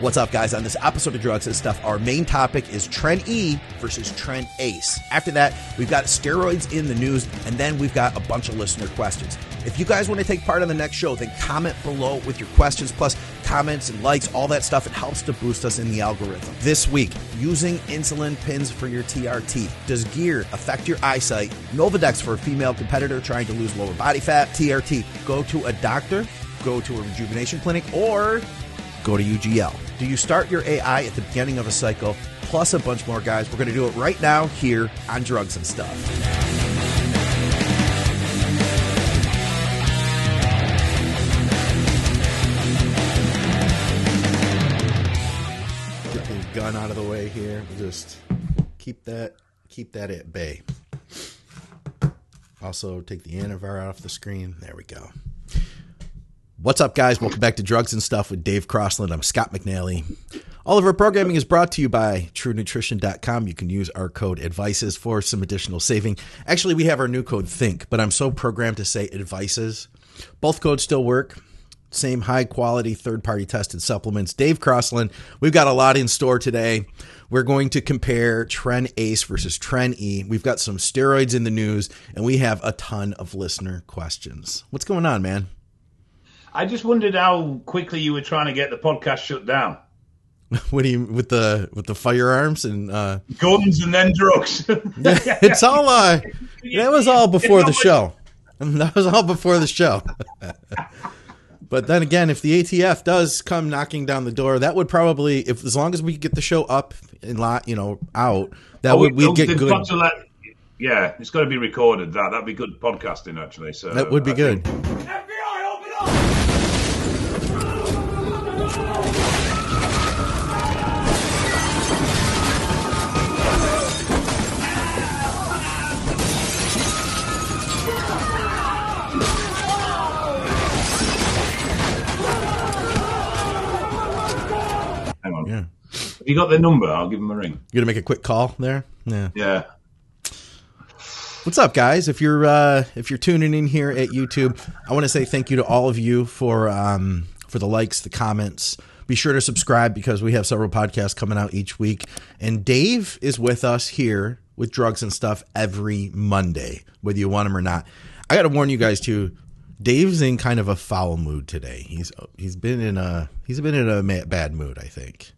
What's up, guys? On this episode of Drugs and Stuff, our main topic is Tren E versus Tren Ace. After that, we've got steroids in the news, and then we've got a bunch of listener questions. If you guys want to take part in the next show, then comment below with your questions, plus comments and likes, all that stuff. It helps to boost us in the algorithm. This week, using insulin pins for your TRT. Does gear affect your eyesight? Nolvadex for a female competitor trying to lose lower body fat. TRT. Go to a doctor, go to a rejuvenation clinic, or go to UGL. Do you start your AI at the beginning of a cycle, plus a bunch more guys? We're going to do it right now here on Drugs and Stuff. Get the gun out of the way here. Just keep that keep that at bay. Also, take the antivirus off the screen. There we go. What's up, guys? Welcome back to Drugs and Stuff with Dave Crossland. I'm Scott McNally. All of our programming is brought to you by TrueNutrition.com. You can use our code ADVICES for some additional saving. Actually, we have our new code THINK, but I'm so programmed to say ADVICES. Both codes still work. Same high quality, third party tested supplements. Dave Crossland, we've got a lot in store today. We're going to compare Tren Ace versus Tren E. We've got some steroids in the news, and we have a ton of listener questions. What's going on, man? I just wondered how quickly you were trying to get the podcast shut down. what do you with the with the firearms and uh Guns and then drugs. it's all uh that was all before the show. That was all before the show. but then again, if the ATF does come knocking down the door, that would probably if as long as we get the show up and lot, you know, out, that Oh, would we they've get got good. to let- yeah, it's got to be recorded. That that'd be good podcasting actually. So That would be I good. think- FBI, open up! You got their number? I'll give them a ring. You're gonna make a quick call there? Yeah. Yeah. What's up, guys? If you're uh, if you're tuning in here at YouTube, I want to say thank you to all of you for um, for the likes, the comments. Be sure to subscribe because we have several podcasts coming out each week. And Dave is with us here with drugs and stuff every Monday, whether you want him or not. I got to warn you guys too. Dave's in kind of a foul mood today. He's he's been in a he's been in a bad mood. I think.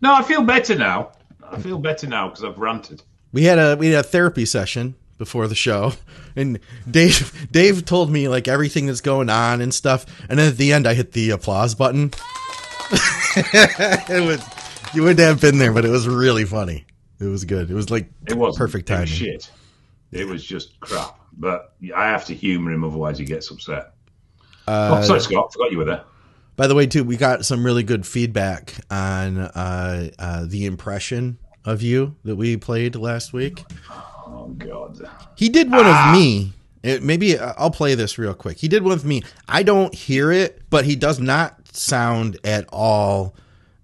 No, I feel better now. I feel better now because I've ranted. we had a we had a therapy session before the show and dave dave told me like everything that's going on and stuff and then at the end i hit the applause button it was you wouldn't have been there but it was really funny it was good it was like It was perfect It timing was shit. It was just crap. But I have to humour him, otherwise he gets upset. Uh, oh, sorry, Scott. Forgot you were there. By the way too we got some really good feedback on uh, uh, the impression of you that we played last week Oh God. He did one of me. It, maybe I'll play this real quick. He did one of me. I don't hear it, but he does not sound at all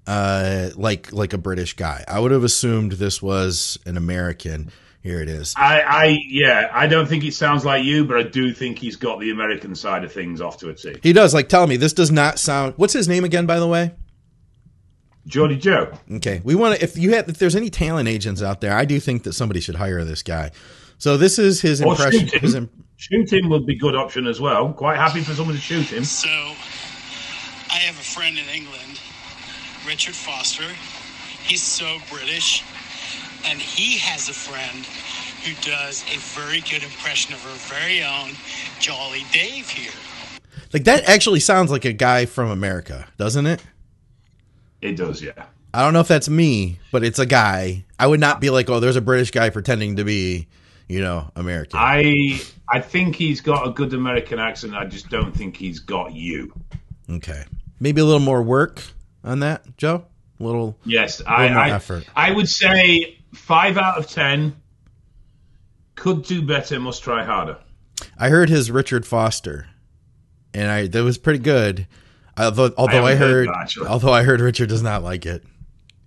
uh, like like a British guy. I would have assumed this was an American. Here it is. I, I, yeah, I don't think it sounds like you, but I do think he's got the American side of things off to a T. He does. Like, tell me, this does not sound. What's his name again, by the way? Geordie Joe. Okay, we want to. If you have, if there's any talent agents out there, I do think that somebody should hire this guy. So this is his Or impression. shoot him. im- Shoot him would be good option as well. Quite happy for someone to shoot him. So, I have a friend in England, Richard Foster. He's so British, and he has a friend who does a very good impression of her very own Jolly Dave here. like that actually sounds like a guy from America, doesn't it? It does, yeah. I don't know if that's me, but it's a guy. I would not be like, oh, there's a British guy pretending to be, you know, American. I, I think he's got a good American accent. I just don't think he's got you. okay. Maybe a little more work on that, Joe? A little. Yes, I, more I, effort. I would say five out of ten. Could do better. Must try harder. I heard his Richard Foster, and I that was pretty good. Although, although I, haven't heard heard, although I heard Richard does not like it.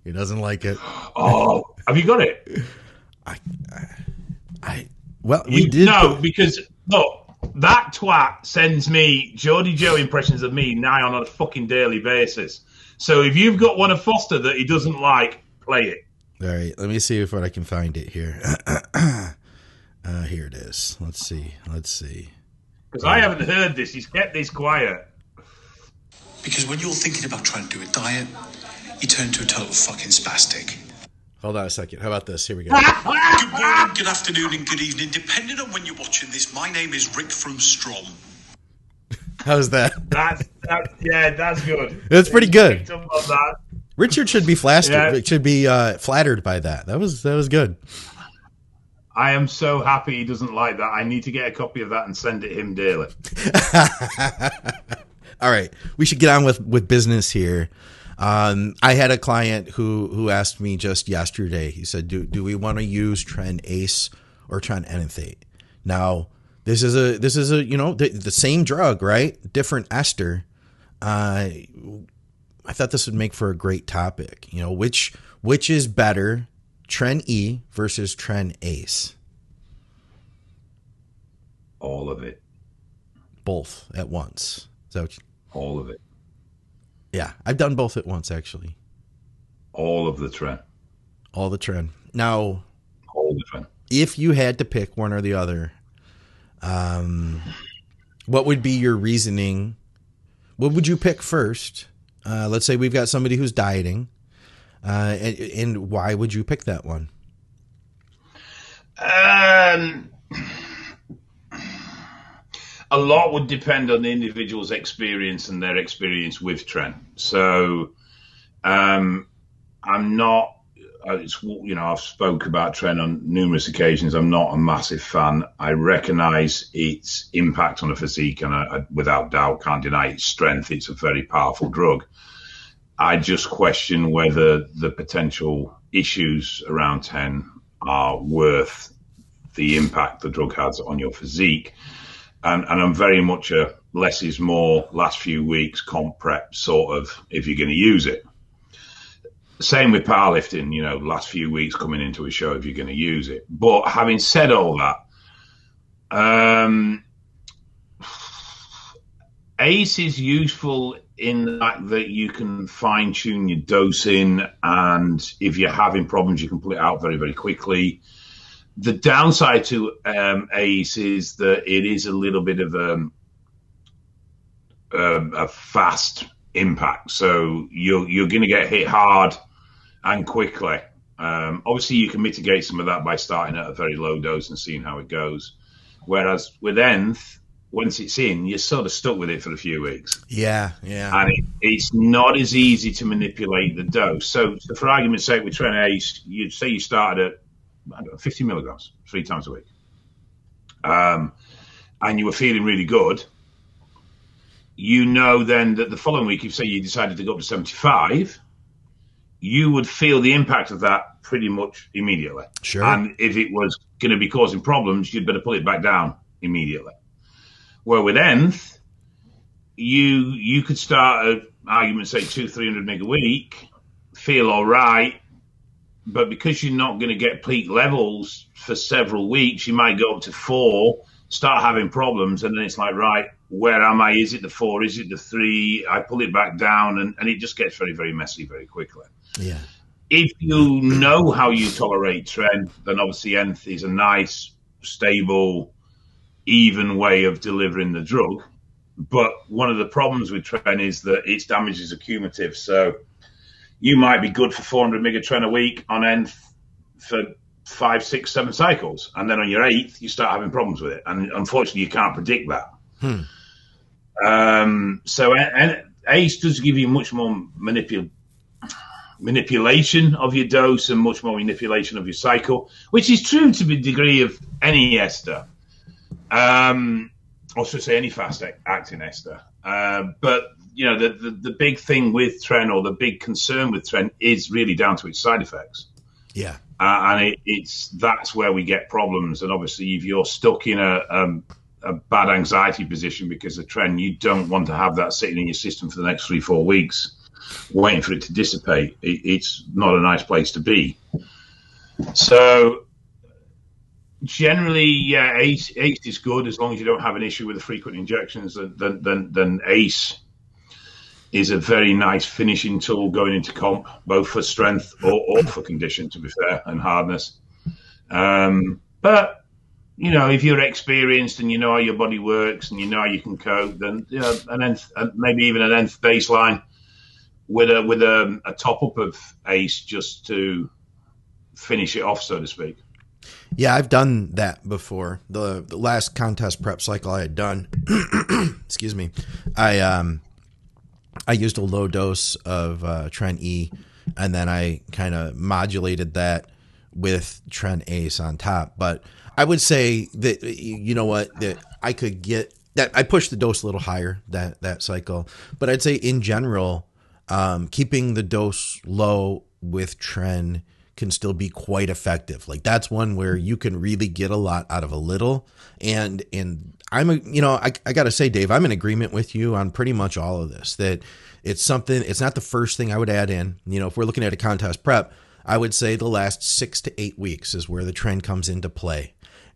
He doesn't like it. Oh, have you got it? I i well, we You- did. No, because look, that twat sends me Geordie Joe impressions of me nigh on a fucking daily basis. So if you've got one of Foster that he doesn't like, play it. All right, let me see if I can find it here. uh, here it is. Let's see. Let's see. Because I haven't heard this. He's kept this quiet. Because when you're thinking about trying to do a diet, you turn into a total fucking spastic. Hold on a second. How about this? Here we go. Good morning, good afternoon, and good evening, depending on when you're watching this. My name is Rick from Strom. How's that? That's, that's yeah, that's good. That's pretty good. Picked up on that. Richard should be flattered. Yeah. Should be uh, flattered by that. That was that was good. I am so happy he doesn't like that. I need to get a copy of that and send it him daily. All right, we should get on with with business here. Um, I had a client who who asked me just yesterday. He said, "Do do we want to use Tren Ace or Tren Enanthate?" Now, this is a this is a you know the, the same drug, right? Different ester. Uh, I thought this would make for a great topic. You know, which which is better, Tren E versus Tren Ace? All of it. Both at once. So All of it. yeah, I've done both at once actually. All of the tren. All the Tren. Now, All the tren. if you had to pick one or the other, um, what would be your reasoning? What would you pick first? Uh, let's say we've got somebody who's dieting, uh, and, and why would you pick that one? Um, a lot would depend on the individual's experience and their experience with Tren. So, um, I'm not. It's you know I've spoke about Tren on numerous occasions. I'm not a massive fan. I recognise its impact on a physique, and I, I, without doubt can't deny its strength. It's a very powerful drug. I just question whether the potential issues around 10 are worth the impact the drug has on your physique. And, and I'm very much a less is more, last few weeks, comp prep sort of, if you're going to use it. Same with powerlifting, you know, last few weeks coming into a show if you're going to use it. But having said all that, um, ACE is useful in the fact that you can fine tune your dosing, and if you're having problems, you can pull it out very, very quickly. The downside to um, ACE is that it is a little bit of a, a, a fast impact, so you're you're going to get hit hard and quickly. Um, obviously, you can mitigate some of that by starting at a very low dose and seeing how it goes. Whereas with Nth, once it's in, you're sort of stuck with it for a few weeks Yeah, yeah, and it, it's not as easy to manipulate the dose. So, so for argument's sake, with Tren Ace, you'd say you started at I don't know, 50 milligrams three times a week, um, and you were feeling really good. You know then that the following week, if say you decided to go up to 75, you would feel the impact of that pretty much immediately. Sure. And if it was going to be causing problems, you'd better pull it back down immediately. Where with Nth, you you could start an argument say two three hundred meg a week, feel all right, but because you're not going to get peak levels for several weeks, you might go up to four, start having problems, and then it's like right, where am I? Is it the four? Is it the three? I pull it back down, and, and it just gets very very messy very quickly. Yeah, If you know how you tolerate tren, then obviously Nth is a nice, stable, even way of delivering the drug. But one of the problems with Tren is that its damage is accumulative. So you might be good for 400 megatren a week on Nth for five, six, seven cycles. And then on your eighth, you start having problems with it. And unfortunately, you can't predict that. Um, so and, and ACE does give you much more manipul- manipulation of your dose and much more manipulation of your cycle, which is true to the degree of any ester. Um, or should I say any fast acting ester. Uh, but you know the, the the big thing with Tren or the big concern with Tren is really down to its side effects. yeah, Uh, and it, it's that's where we get problems. And obviously, if you're stuck in a, um, a bad anxiety position because of tren, you don't want to have that sitting in your system for the next three, four weeks, waiting for it to dissipate. It, it's not a nice place to be. So, generally, yeah, ACE, ACE is good as long as you don't have an issue with the frequent injections. Then, then, then ACE is a very nice finishing tool going into comp, both for strength or, or for condition, to be fair, and hardness. Um, but you know, if you're experienced and you know how your body works and you know how you can cope, then you know, an nth, maybe even an nth baseline with a with a, a top up of ace just to finish it off, so to speak. Yeah, I've done that before. The, the last contest prep cycle I had done, excuse me, I um I used a low dose of uh, E, and then I kind of modulated that with Tren Ace on top. But I would say that you know what that I could get that I pushed the dose a little higher that that cycle, but I'd say in general, um, keeping the dose low with Tren can still be quite effective. Like that's one where you can really get a lot out of a little. And and I'm a you know I I got to say, Dave, I'm in agreement with you on pretty much all of this. That it's something. It's not the first thing I would add in. You know, if we're looking at a contest prep, I would say the last six to eight weeks is where the Tren comes into play.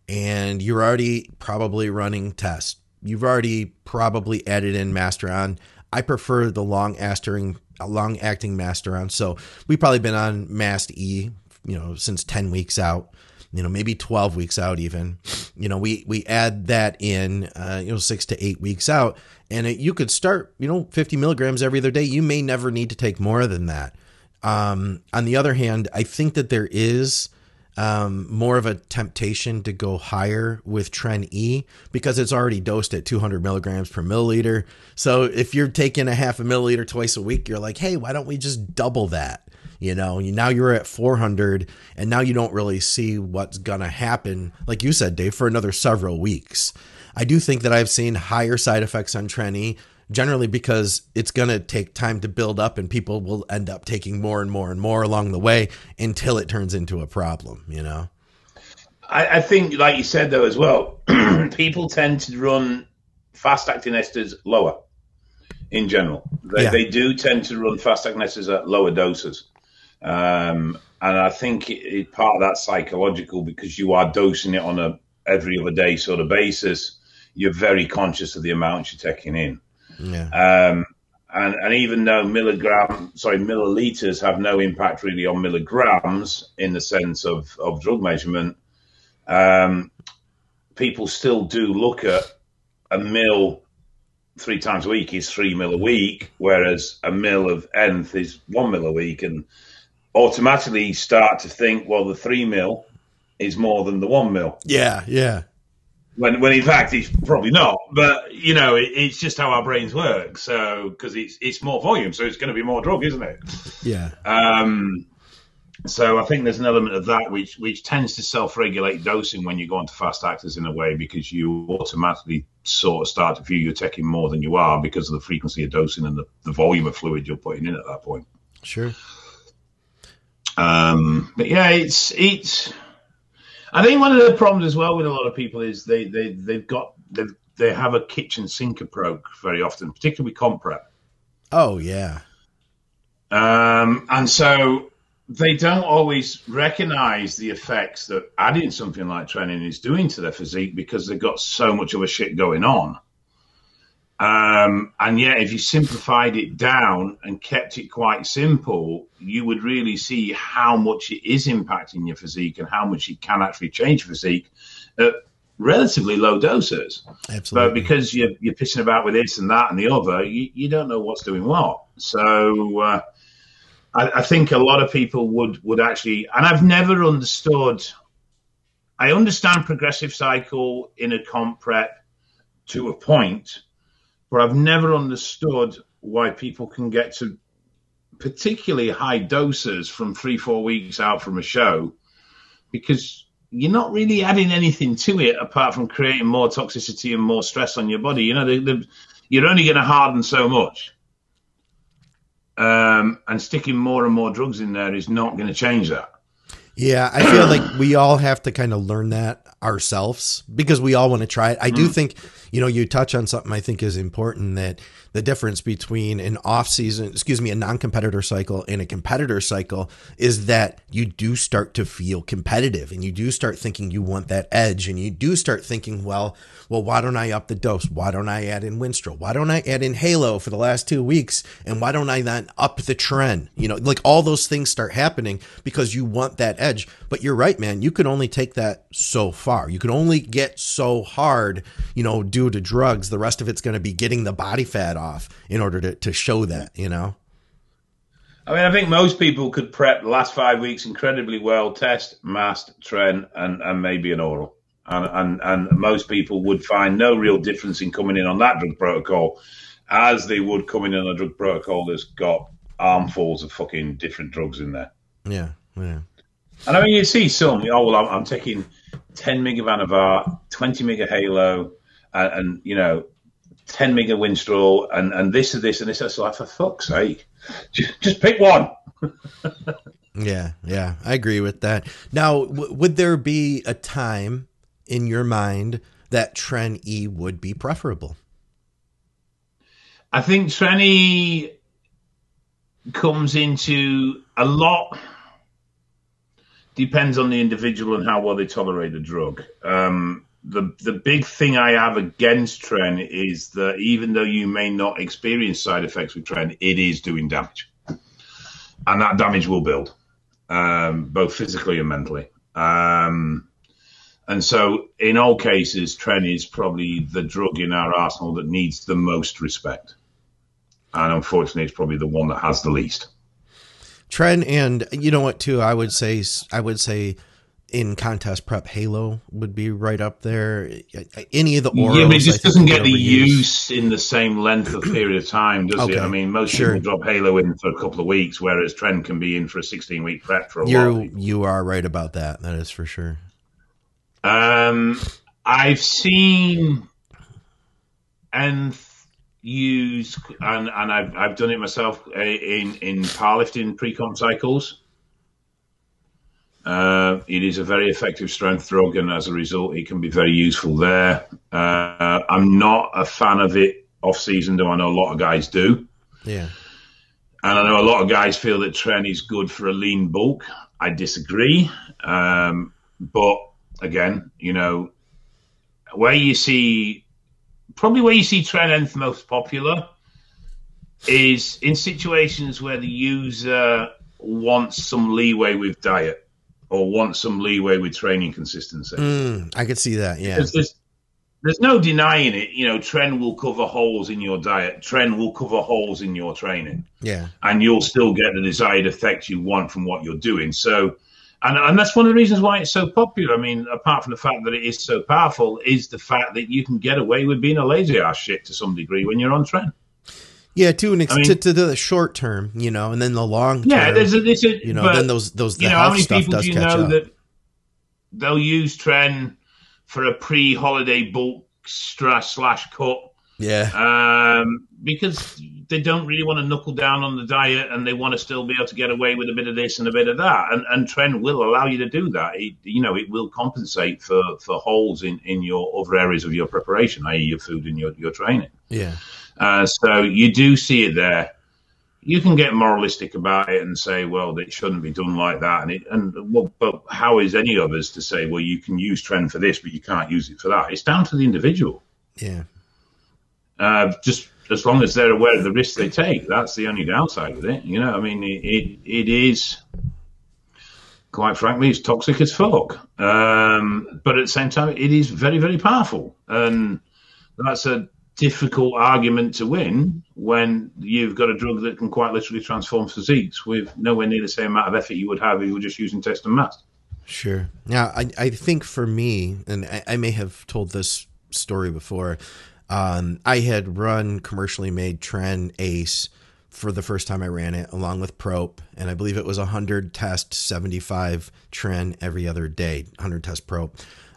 And you're already probably running tests. You've already probably added in Masteron. I prefer the long acting long acting Masteron. So we've probably been on Mast E, you know, since 10 weeks out, you know, maybe 12 weeks out even. You know, we we add that in, uh, you know, six to eight weeks out, and it, you could start, you know, 50 milligrams every other day. You may never need to take more than that. Um, on the other hand, I think that there is um, more of a temptation to go higher with Tren E because it's already dosed at 200 milligrams per milliliter. So if you're taking a half a milliliter twice a week, you're like, hey, why don't we just double that? You know, now you're at 400, and now you don't really see what's gonna happen, like you said, Dave, for another several weeks. I do think that I've seen higher side effects on Tren E generally because it's going to take time to build up and people will end up taking more and more and more along the way until it turns into a problem, you know? I, I think, like you said, though, as well, people tend to run fast acting esters lower in general. They, yeah. they do tend to run fast acting esters at lower doses. Um, and I think it, it, part of that psychological because you are dosing it on a every other day sort of basis. You're very conscious of the amount you're taking in. Yeah. Um, and, and even though milligram, sorry, milliliters have no impact really on milligrams in the sense of, of drug measurement, um, people still do look at a mill three times a week is three mil a week, whereas a mill of nth is one mil a week, and automatically start to think, well, the three mil is more than the one mil. Yeah, yeah when when in fact it's probably not. But you know, it, it's just how our brains work. So because it's it's more volume, so it's going to be more drug, isn't it? Yeah. Um. So I think there's an element of that which which tends to self-regulate dosing when you go onto fast actors in a way because you automatically sort of start to view you're taking more than you are because of the frequency of dosing and the, the volume of fluid you're putting in at that point. Sure. Um, but yeah, it's it's I think one of the problems as well with a lot of people is they they they've got they they have a kitchen sink approach very often, particularly with comp prep. Oh yeah. Um, and so they don't always recognize the effects that adding something like training is doing to their physique because they've got so much of a shit going on. Um, and yet, if you simplified it down and kept it quite simple, you would really see how much it is impacting your physique and how much it can actually change physique at relatively low doses. Absolutely. But because you're, you're pissing about with this and that and the other, you, you don't know what's doing what. So uh, I, I think a lot of people would, would actually, and I've never understood, I understand progressive cycle in a comp prep to a point but I've never understood why people can get to particularly high doses from three, four weeks out from a show because you're not really adding anything to it apart from creating more toxicity and more stress on your body. You know, the, the, you're only going to harden so much. Um, and sticking more and more drugs in there is not going to change that. Yeah, I feel like we all have to kind of learn that ourselves because we all want to try it. I do mm. think you know, you touch on something I think is important that the difference between an off season, excuse me, a non competitor cycle and a competitor cycle is that you do start to feel competitive and you do start thinking you want that edge and you do start thinking, well, well, why don't I up the dose? Why don't I add in Winstrol? Why don't I add in Halo for the last two weeks? And why don't I then up the tren? You know, like all those things start happening because you want that edge. But you're right, man. You can only take that so far. You can only get so hard, you know, due to drugs. The rest of it's going to be getting the body fat off in order to, to show that, you know? I mean, I think most people could prep the last five weeks incredibly well, test, mast, tren, and, and maybe an oral. And, and, and most people would find no real difference in coming in on that drug protocol as they would coming in on a drug protocol that's got armfuls of fucking different drugs in there. Yeah, yeah. And I mean, you see some, oh, well, I'm, I'm taking 10 meg of Anavar, 20 meg of Halo, and, and you know, 10 meg of Winstrol, and, and this and this and this. It's like, for fuck's sake, just, just pick one. yeah, yeah, I agree with that. Now, w- would there be a time in your mind that Tren E would be preferable? I think Tren E comes into a lot depends on the individual and how well they tolerate the drug. Um, the the big thing I have against Tren is that even though you may not experience side effects with Tren, it is doing damage, and that damage will build, um, both physically and mentally. Um, and so, in all cases, Tren is probably the drug in our arsenal that needs the most respect, and unfortunately, it's probably the one that has the least. Tren and you know what too? I would say I would say in contest prep, Halo would be right up there. Any of the orals, yeah, but it just doesn't get the use in the same length of period of time, does okay. it? I mean, most sure. people drop Halo in for a couple of weeks, whereas Tren can be in for a 16 week prep for a You're, while. You are right about that. That is for sure. Um, I've seen and use and and I've I've done it myself uh, in in powerlifting pre-comp cycles uh, it is a very effective strength drug, and as a result, it can be very useful there. Uh, I'm not a fan of it off season, though I know a lot of guys do. Yeah. And I know a lot of guys feel that Tren is good for a lean bulk. I disagree. Um, but again, you know, where you see, probably where you see Tren Nth most popular is in situations where the user wants some leeway with diet or want some leeway with training consistency. Mm, I could see that. Yeah. There's, there's, no denying it. You know, tren will cover holes in your diet. Tren will cover holes in your training. Yeah. And you'll still get the desired effect you want from what you're doing. So, and, and that's one of the reasons why it's so popular. I mean, apart from the fact that it is so powerful, is the fact that you can get away with being a lazy ass shit to some degree when you're on Tren. Yeah, to an ex- I mean, to, to, the short term, you know, and then the long. Term. Yeah, there's a, there's a, you know, but, then those those the you know, how many people do you know up. that they'll use Tren for a pre-holiday bulk slash cut. Yeah. Um, because they don't really want to knuckle down on the diet and they want to still be able to get away with a bit of this and a bit of that. And, and Tren will allow you to do that. It, you know, it will compensate for, for holes in, in your other areas of your preparation, i.e., your food and your, your training. Yeah. Uh, so you do see it there. You can get moralistic about it and say, well, it shouldn't be done like that. And it, and well, but how is any of us to say, well, you can use tren for this, but you can't use it for that? It's down to the individual. Yeah. Uh, just as long as they're aware of the risks they take, that's the only downside with it. You know, I mean, it it, it is quite frankly, it's toxic as fuck. Um, but at the same time, it is very, very powerful, and that's a difficult argument to win when you've got a drug that can quite literally transform physiques with nowhere near the same amount of effort you would have if you were just using test and mast. Sure. Now, I, I think for me, and I, I may have told this story before, um, I had run commercially made Tren Ace for the first time I ran it, along with Prop, and I believe it was 100 test, 75 Tren every other day, 100 test Prop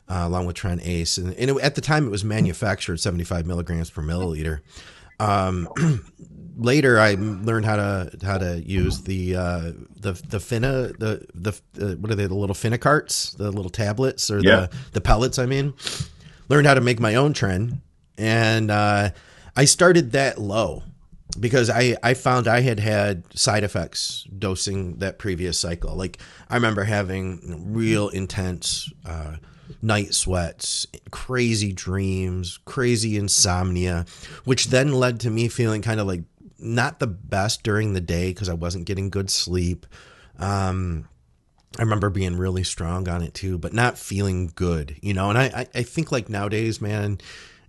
uh, along with Tren Ace, and, and it, at the time it was manufactured 75 milligrams per milliliter. Um, later, I learned how to how to use the uh, the the Fina the the uh, what are they the little Fina carts the little tablets or yeah. the the pellets. I mean, learned how to make my own Tren and uh, I started that low because I, I found I had had side effects dosing that previous cycle. Like I remember having real intense uh, night sweats, crazy dreams, crazy insomnia, which then led to me feeling kind of like not the best during the day because I wasn't getting good sleep. Um, I remember being really strong on it too, but not feeling good, you know. And I, I, I think like nowadays, man,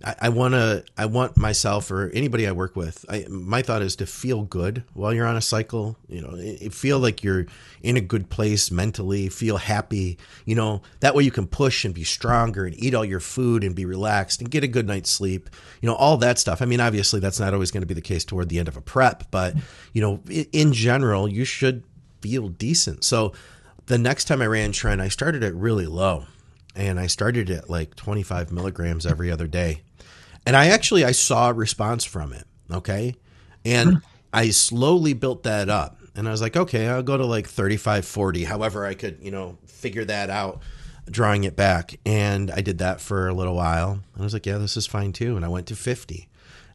I, I want to, I want myself or anybody I work with. I, my thought is to feel good while you're on a cycle. You know, feel like you're in a good place mentally. Feel happy. You know, that way you can push and be stronger and eat all your food and be relaxed and get a good night's sleep. You know, all that stuff. I mean, obviously that's not always going to be the case toward the end of a prep, but you know, in, general, you should feel decent. So the next time I ran Tren, I started it really low and I started at like 25 milligrams every other day. And I actually I saw a response from it. Okay. And hmm. I slowly built that up. And I was like, okay, I'll go to like 35, 40, however I could, you know, figure that out, drawing it back. And I did that for a little while. And I was like, yeah, this is fine too. And I went to 50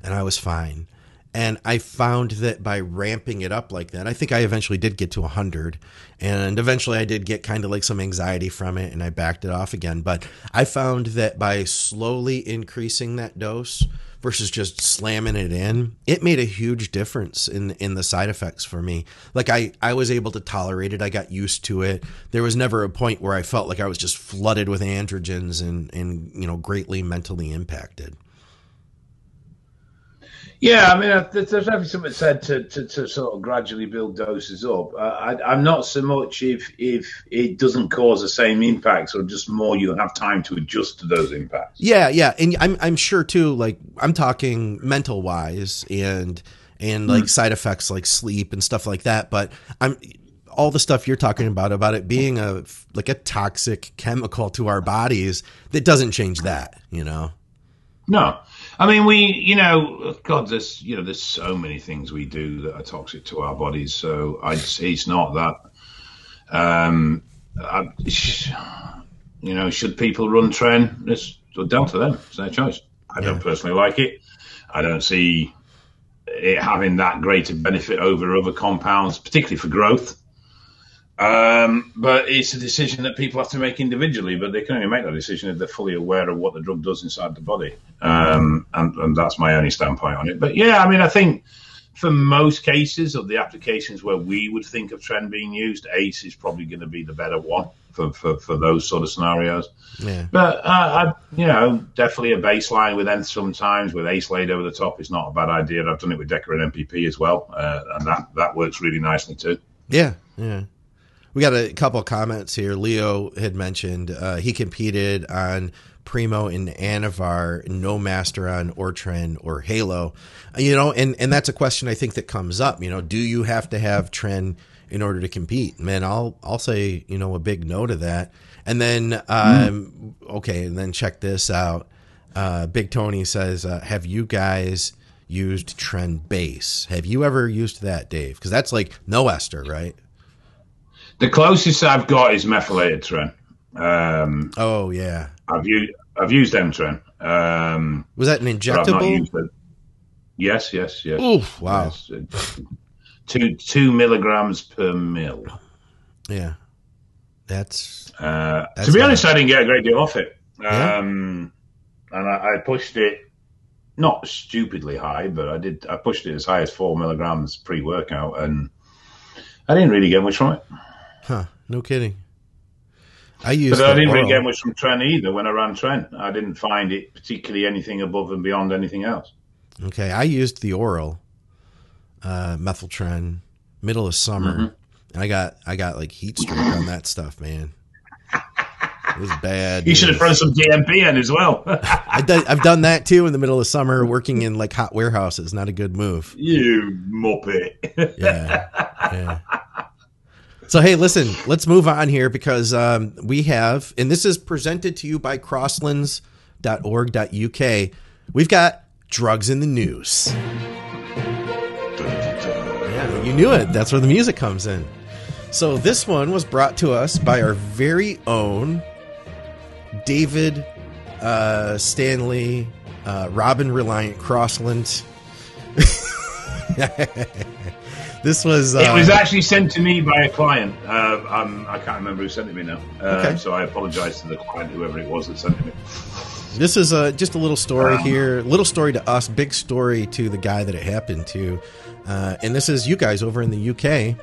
and I was fine. And I found that by ramping it up like that, I think I eventually did get to 100. And eventually I did get kind of like some anxiety from it and I backed it off again. But I found that by slowly increasing that dose versus just slamming it in, it made a huge difference in in the side effects for me. Like I I was able to tolerate it. I got used to it. There was never a point where I felt like I was just flooded with androgens and and you know greatly mentally impacted. Yeah, I mean, there's definitely something said to, to, to, sort of gradually build doses up. Uh, I, am not so much if if it doesn't cause the same impacts, or just more you have time to adjust to those impacts. Yeah, yeah, and I'm I'm sure too. Like I'm talking mental wise and and like mm. side effects like sleep and stuff like that. But I'm all the stuff you're talking about about it being a like a toxic chemical to our bodies that doesn't change that. You know. No, I mean, we, you know, God, there's, you know, there's so many things we do that are toxic to our bodies. So I, it's not that. Um, I, you know, should people run Tren? It's down to them. It's their choice. I yeah. don't personally like it. I don't see it having that great a benefit over other compounds, particularly for growth. Um, but it's a decision that people have to make individually, but they can only make that decision if they're fully aware of what the drug does inside the body. Um, and, and, that's my only standpoint on it. But yeah, I mean, I think for most cases of the applications where we would think of tren being used, ACE is probably going to be the better one for, for, for those sort of scenarios. Yeah. But, uh, I, you know, definitely a baseline with N sometimes with ACE laid over the top is not a bad idea. I've done it with Deca and NPP as well. Uh, and that, that works really nicely too. Yeah. Yeah. We got a couple comments here. Leo had mentioned uh, he competed on Primo and Anavar, no Masteron or Tren or Halo. You know, and, and that's a question I think that comes up. You know, do you have to have Tren in order to compete? Man, I'll I'll say, you know, a big no to that. And then um, mm. okay, and then check this out. Uh, big Tony says, uh, have you guys used Tren base? Have you ever used that, Dave? Because that's like no ester, right? The closest I've got is methylated Tren. Um, oh yeah, I've used I've used M-Tren. Um, Was that an injectable? Yes, yes, yes. Oof, wow. Yes. Two two milligrams per mil. Yeah, that's. Uh, that's to be honest, I didn't get a great deal off it, yeah. um, and I, I pushed it not stupidly high, but I did. I pushed it as high as four milligrams pre-workout, and I didn't really get much from it. Huh? No kidding. I used. But I didn't really get much from Tren either when I ran Tren. I didn't find it particularly anything above and beyond anything else. Okay, I used the oral uh, methyl Tren middle of summer. Mm-hmm. I got I got like heat stroke on that stuff, man. It was bad. You should have thrown some DNP in as well. I have done that too in the middle of summer, working in like hot warehouses. Not a good move. You muppet. yeah. Yeah. So hey, listen, let's move on here because um, we have, and this is presented to you by crosslands.org.uk. We've got drugs in the news. Yeah, you knew it. That's where the music comes in. So this one was brought to us by our very own David uh, Stanley uh, Robin Reliant Crossland. this was. Uh, it was actually sent to me by a client. Uh, um, I can't remember who sent it me now. Uh, okay. So I apologize to the client, whoever it was that sent it me. This is a, just a little story here. Little story to us, big story to the guy that it happened to. Uh, and this is you guys over in the UK.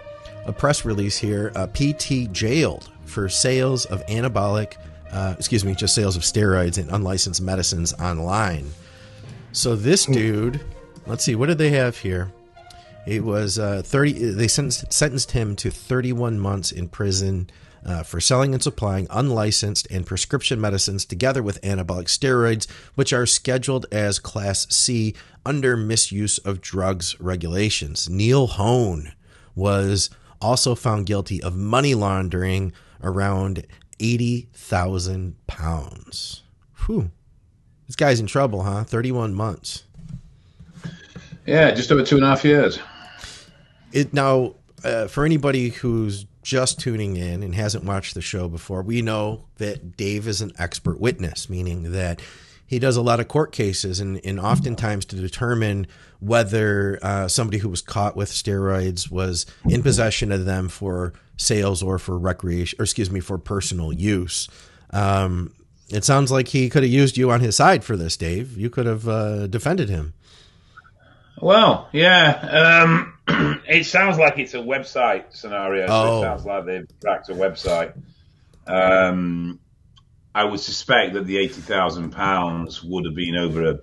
A press release here. Uh, PT jailed for sales of anabolic, uh, excuse me, just sales of steroids and unlicensed medicines online. So this hmm. dude, let's see, what did they have here? It was uh, 30. They sentenced, sentenced him to 31 months in prison uh, for selling and supplying unlicensed and prescription medicines together with anabolic steroids, which are scheduled as Class C under misuse of drugs regulations. Neil Hone was also found guilty of money laundering around 80,000 pounds. Whew. This guy's in trouble, huh? 31 months. Yeah, just over two and a half years. It now, uh, for anybody who's just tuning in and hasn't watched the show before, we know that Dave is an expert witness, meaning that he does a lot of court cases and, and oftentimes to determine whether uh, somebody who was caught with steroids was in possession of them for sales or for recreation, or excuse me, for personal use. Um, it sounds like he could have used you on his side for this, Dave. You could have uh, defended him. Well, yeah. Um, it sounds like it's a website scenario. So oh. It sounds like they've cracked a website. Um, I would suspect that the eighty thousand pounds would have been over a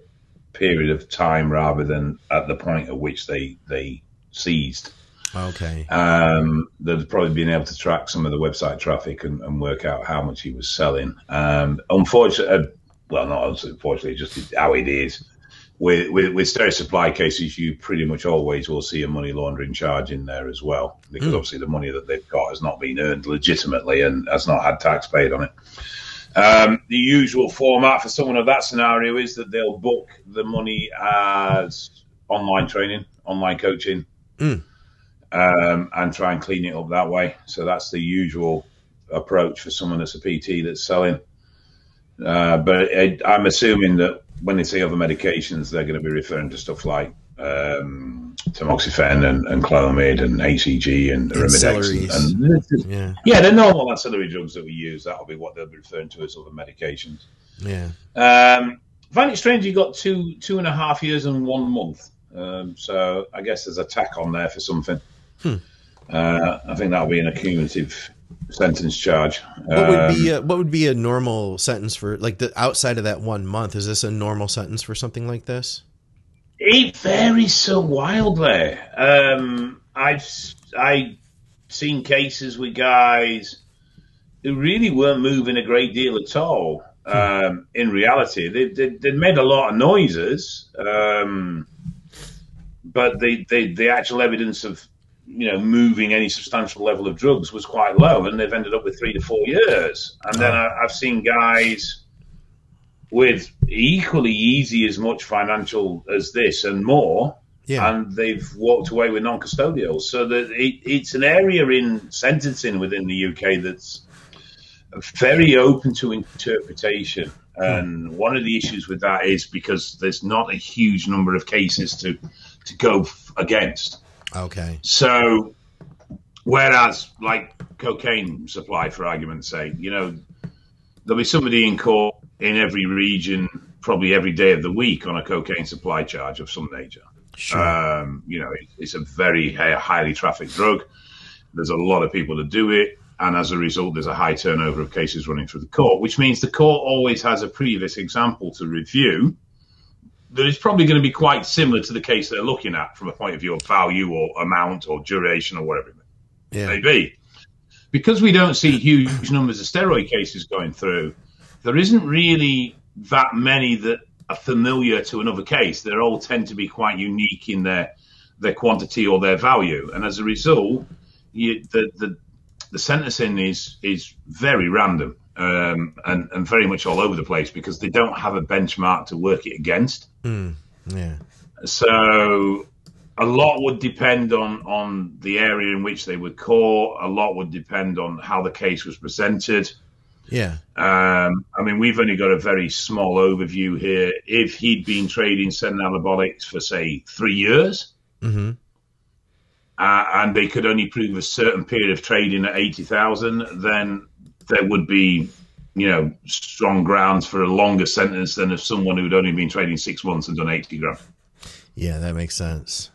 period of time rather than at the point at which they they seized. Okay. Um, they've probably been able to track some of the website traffic and, and work out how much he was selling. Um, unfortunately, uh, well, not unfortunately, just how it is with, with, with stereo supply cases, you pretty much always will see a money laundering charge in there as well, because mm. obviously the money that they've got has not been earned legitimately and has not had tax paid on it. Um, the usual format for someone of that scenario is that they'll book the money as online training, online coaching, mm. um, and try and clean it up that way. So that's the usual approach for someone that's a PT that's selling. Uh, but it, I'm assuming that when they say other medications, they're going to be referring to stuff like um, tamoxifen and, and clomid and HCG and Arimidex. And, and, yeah. yeah, the normal ancillary drugs that we use, that'll be what they'll be referring to as other medications. Yeah. Um, find it strange you got two two and a half years and one month. Um, so I guess there's a tack on there for something. Hmm. Uh, I think that'll be an accumulative sentence charge. What would be um, a, what would be a normal sentence for like the outside of that one month? Is this a normal sentence for something like this? It varies so wildly. Um, I've I seen cases with guys who really weren't moving a great deal at all. Hmm. Um, in reality, they, they, they made a lot of noises, um, but the, the the actual evidence of you know, moving any substantial level of drugs was quite low, and they've ended up with three to four years. And then I, have seen guys with equally easy as much financial as this and more, yeah. and they've walked away with non-custodials. So that it, it's an area in sentencing within the UK that's very open to interpretation. Hmm. And one of the issues with that is because there's not a huge number of cases to to go against. Okay. So, whereas like cocaine supply, for argument's sake, you know, there'll be somebody in court in every region, probably every day of the week, on a cocaine supply charge of some nature. Sure. Um, you know, it, it's a very highly trafficked drug. There's a lot of people that do it. And as a result, there's a high turnover of cases running through the court, which means the court always has a previous example to review that is probably going to be quite similar to the case they're looking at from a point of view of value or amount or duration or whatever it yeah. may be. Because we don't see huge numbers of steroid cases going through, there isn't really that many that are familiar to another case. They all tend to be quite unique in their their quantity or their value, and as a result, you, the, the the sentencing is is very random um, and, and very much all over the place because they don't have a benchmark to work it against. Mm, yeah. So a lot would depend on on the area in which they were caught. A lot would depend on how the case was presented. Yeah. Um, I mean, we've only got a very small overview here. If he'd been trading Sen Anabolics for, say, three years, hmm uh, and they could only prove a certain period of trading at 80,000, then there would be, you know, strong grounds for a longer sentence than if someone who'd only been trading six months and done 80 grand. Yeah, that makes sense.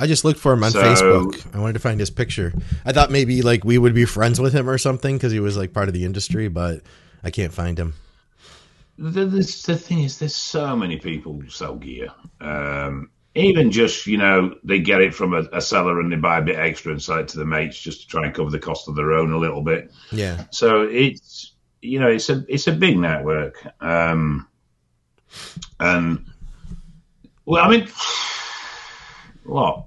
I just looked for him on So- Facebook. I wanted to find his picture. I thought maybe like we would be friends with him or something because he was like part of the industry, but I can't find him. The, the, the thing is, there's so many people who sell gear. Um, even just, you know, they get it from a, a seller and they buy a bit extra and sell it to the mates just to try and cover the cost of their own a little bit. Yeah. So it's you know it's a it's a big network, um, and well, I mean, what?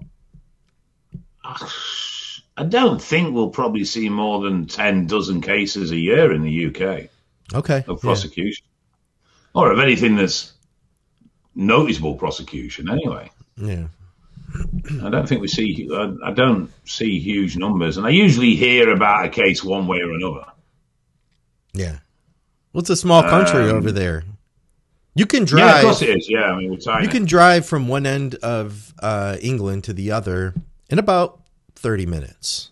I don't think we'll probably see more than ten dozen cases a year in the UK Okay. of Yeah. prosecution, or of anything that's noticeable prosecution. Anyway, yeah. I don't think we see. I, don't see huge numbers, and I usually hear about a case one way or another. Yeah. Well, it's a small country Um, over there. You can Yeah, drive. of course it is. Yeah, I mean we're you can drive from one end of uh, England to the other in about thirty minutes,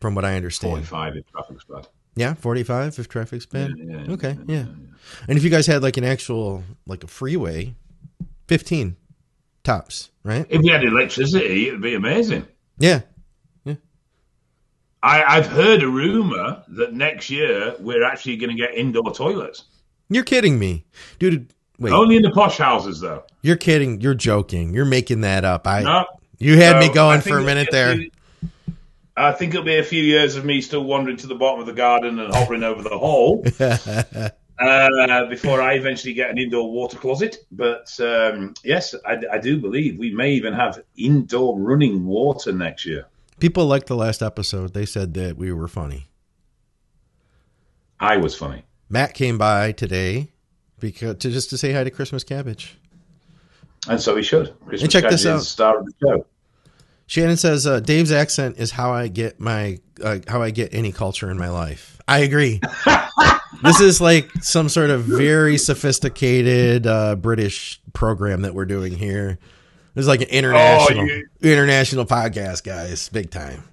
from what I understand. 45 if traffic's bad. Yeah, forty-five if traffic's bad. Yeah, yeah, okay, yeah. And if you guys had like an actual like a freeway, fifteen tops, right? If we had electricity, it'd be amazing. Yeah. yeah. I, I've heard a rumor that next year we're actually going to get indoor toilets. You're kidding me, dude. Wait, Only in the posh houses, though. you're kidding. You're joking. You're making that up. I. No, You had me No, I going for a minute there. few- I think it'll be a few years of me still wandering to the bottom of the garden and hovering over the hole uh, before I eventually get an indoor water closet. But um, yes, I, I do believe we may even have indoor running water next year. People liked the last episode. They said that we were funny. I was funny. Matt came by today because to just to say hi to Christmas Cabbage. And so he should. Christmas check this Cabbage is out. the star of the show. Shannon says uh, Dave's accent is how I get my uh, how I get any culture in my life. I agree. this is like some sort of very sophisticated uh, British program that we're doing here. This is like an international Oh, you- international podcast, guys, big time.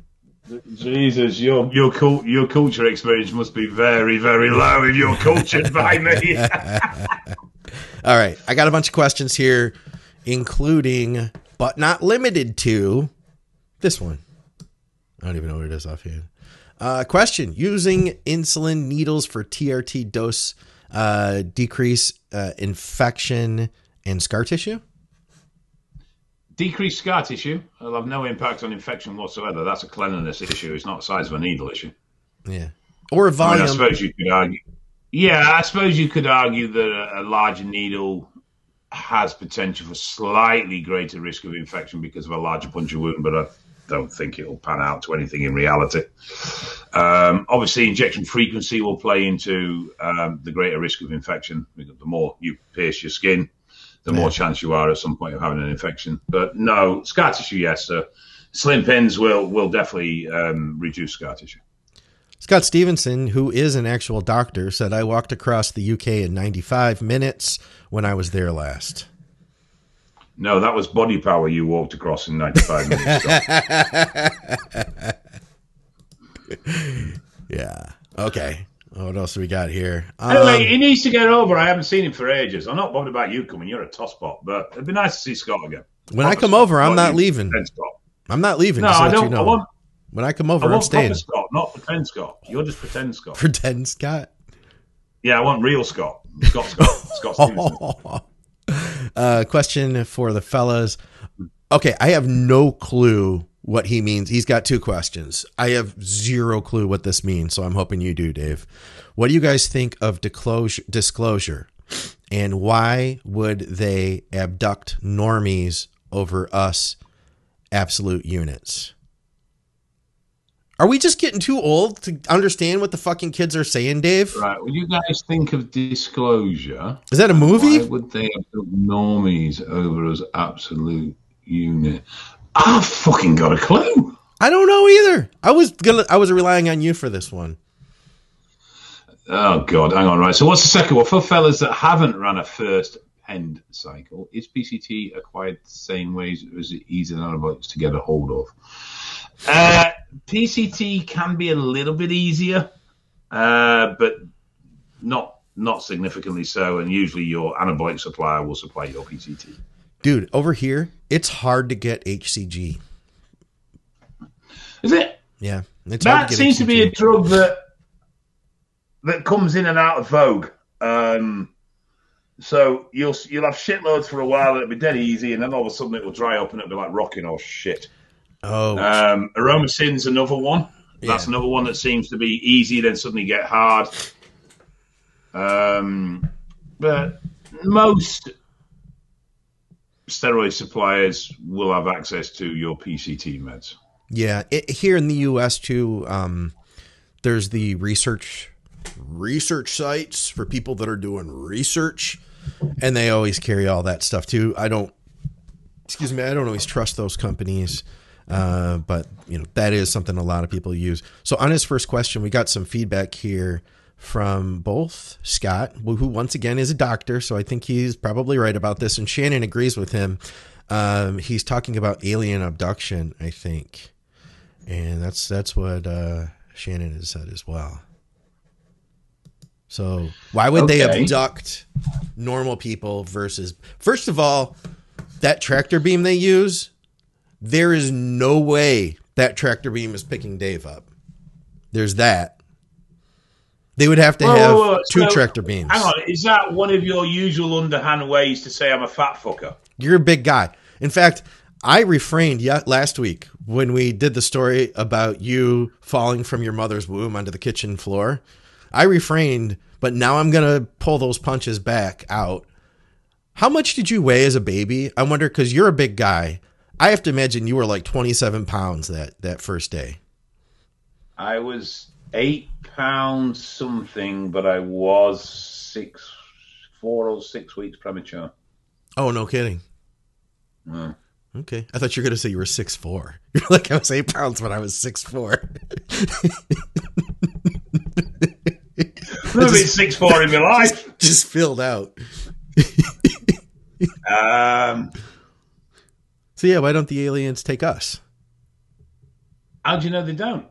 Jesus, your your cult, your culture experience must be very, very low if you're cultured by me. All right, I got a bunch of questions here, including but not limited to this one. I don't even know what it is offhand. Uh, question: Using insulin needles for TRT dose uh, decrease uh, infection and scar tissue? Decreased scar tissue will have no impact on infection whatsoever. That's a cleanliness issue. It's not a size of a needle issue. Yeah, or a I, mean, volume? I suppose you could argue. Yeah, I suppose you could argue that a, larger needle has potential for slightly greater risk of infection because of a larger puncture wound, but I don't think it'll pan out to anything in reality. Um, obviously, injection frequency will play into um, the greater risk of infection. The more you pierce your skin, the more chance you are at some point of having an infection. But no, scar tissue, yes. Uh, slim pins will will definitely um, reduce scar tissue. Scott Stevenson, who is an actual doctor, said I walked across the UK in 95 minutes when I was there last. No, that was BodyPower you walked across in 95 minutes. Yeah. Okay. What else do we got here? Um, anyway, he needs to get over. I haven't seen him for ages. I'm not bothered about you coming. You're a tosspot, but it'd be nice to see Scott again. When I come Scott, over, I'm not leaving. pretend Scott. I'm not leaving. No, just to I let don't. You know. I want. when I come I over, I'm staying. proper Scott, not pretend Scott. You're just pretend Scott. Pretend Scott. Yeah, I want real Scott. Scott Scott. Scott Stevenson. uh, question for the fellas. Okay, I have no clue what he means. He's got two questions. I have zero clue what this means, so I'm hoping you do, Dave. What do you guys think of disclosure, disclosure and why would they abduct normies over us absolute units? Are we just getting too old to understand what the fucking kids are saying, Dave? Right. Well, you guys think of disclosure. Is that a movie? Why would they have put normies over as absolute unit? I've fucking got a clue. I don't know either. I was gonna I was relying on you for this one. Oh God, hang on, right. So what's the second one for fellas that haven't run a first end cycle? Is PCT acquired the same ways as it easy antibiotics to get a hold of? Uh, PCT can be a little bit easier, uh, but not not significantly so. And usually, your anabolic supplier will supply your PCT. Dude, over here, it's hard to get HCG. Is it? Yeah, it's hard That to get seems to be a drug that that comes in and out of vogue. Um, so you'll you'll have shitloads for a while, and it'll be dead easy, and then all of a sudden it will dry up, and it'll be like rocking or shit. Oh, Um, Aromasin's another one. That's Yeah. another one that seems to be easy, then suddenly get hard. Um, but most steroid suppliers will have access to your PCT meds. Yeah, it, here in the U.S. too, um, there's the research research sites for people that are doing research, and they always carry all that stuff too. I don't, excuse me, I don't always trust those companies, uh, but you know that is something a lot of people use. So on his first question, we got some feedback here from both Scott, who once again is a doctor, so I think he's probably right about this, and Shannon agrees with him. Um, he's talking about alien abduction, I think, and that's that's what uh, Shannon has said as well. So why would they Okay. abduct normal people versus? First of all, that tractor beam they use, there is no way that tractor beam is picking Dave up. There's that. They would have to Whoa, have whoa, whoa. two So, tractor beams. Hang on, is that one of your usual underhand ways to say I'm a fat fucker? You're a big guy. In fact, I refrained last week when we did the story about you falling from your mother's womb onto the kitchen floor. I refrained, but now I'm going to pull those punches back out. How much did you weigh as a baby? I wonder because you're a big guy. I have to imagine you were like 27 pounds that that first day. I was eight pounds something, but I was six, four or six weeks premature. Oh, no kidding. Mm. Okay, I thought you were going to say you were six four. You're like I was eight pounds when I was six four. I've been six four in my life. Just filled out. Um, So yeah, why don't the aliens take us? how do you know they don't?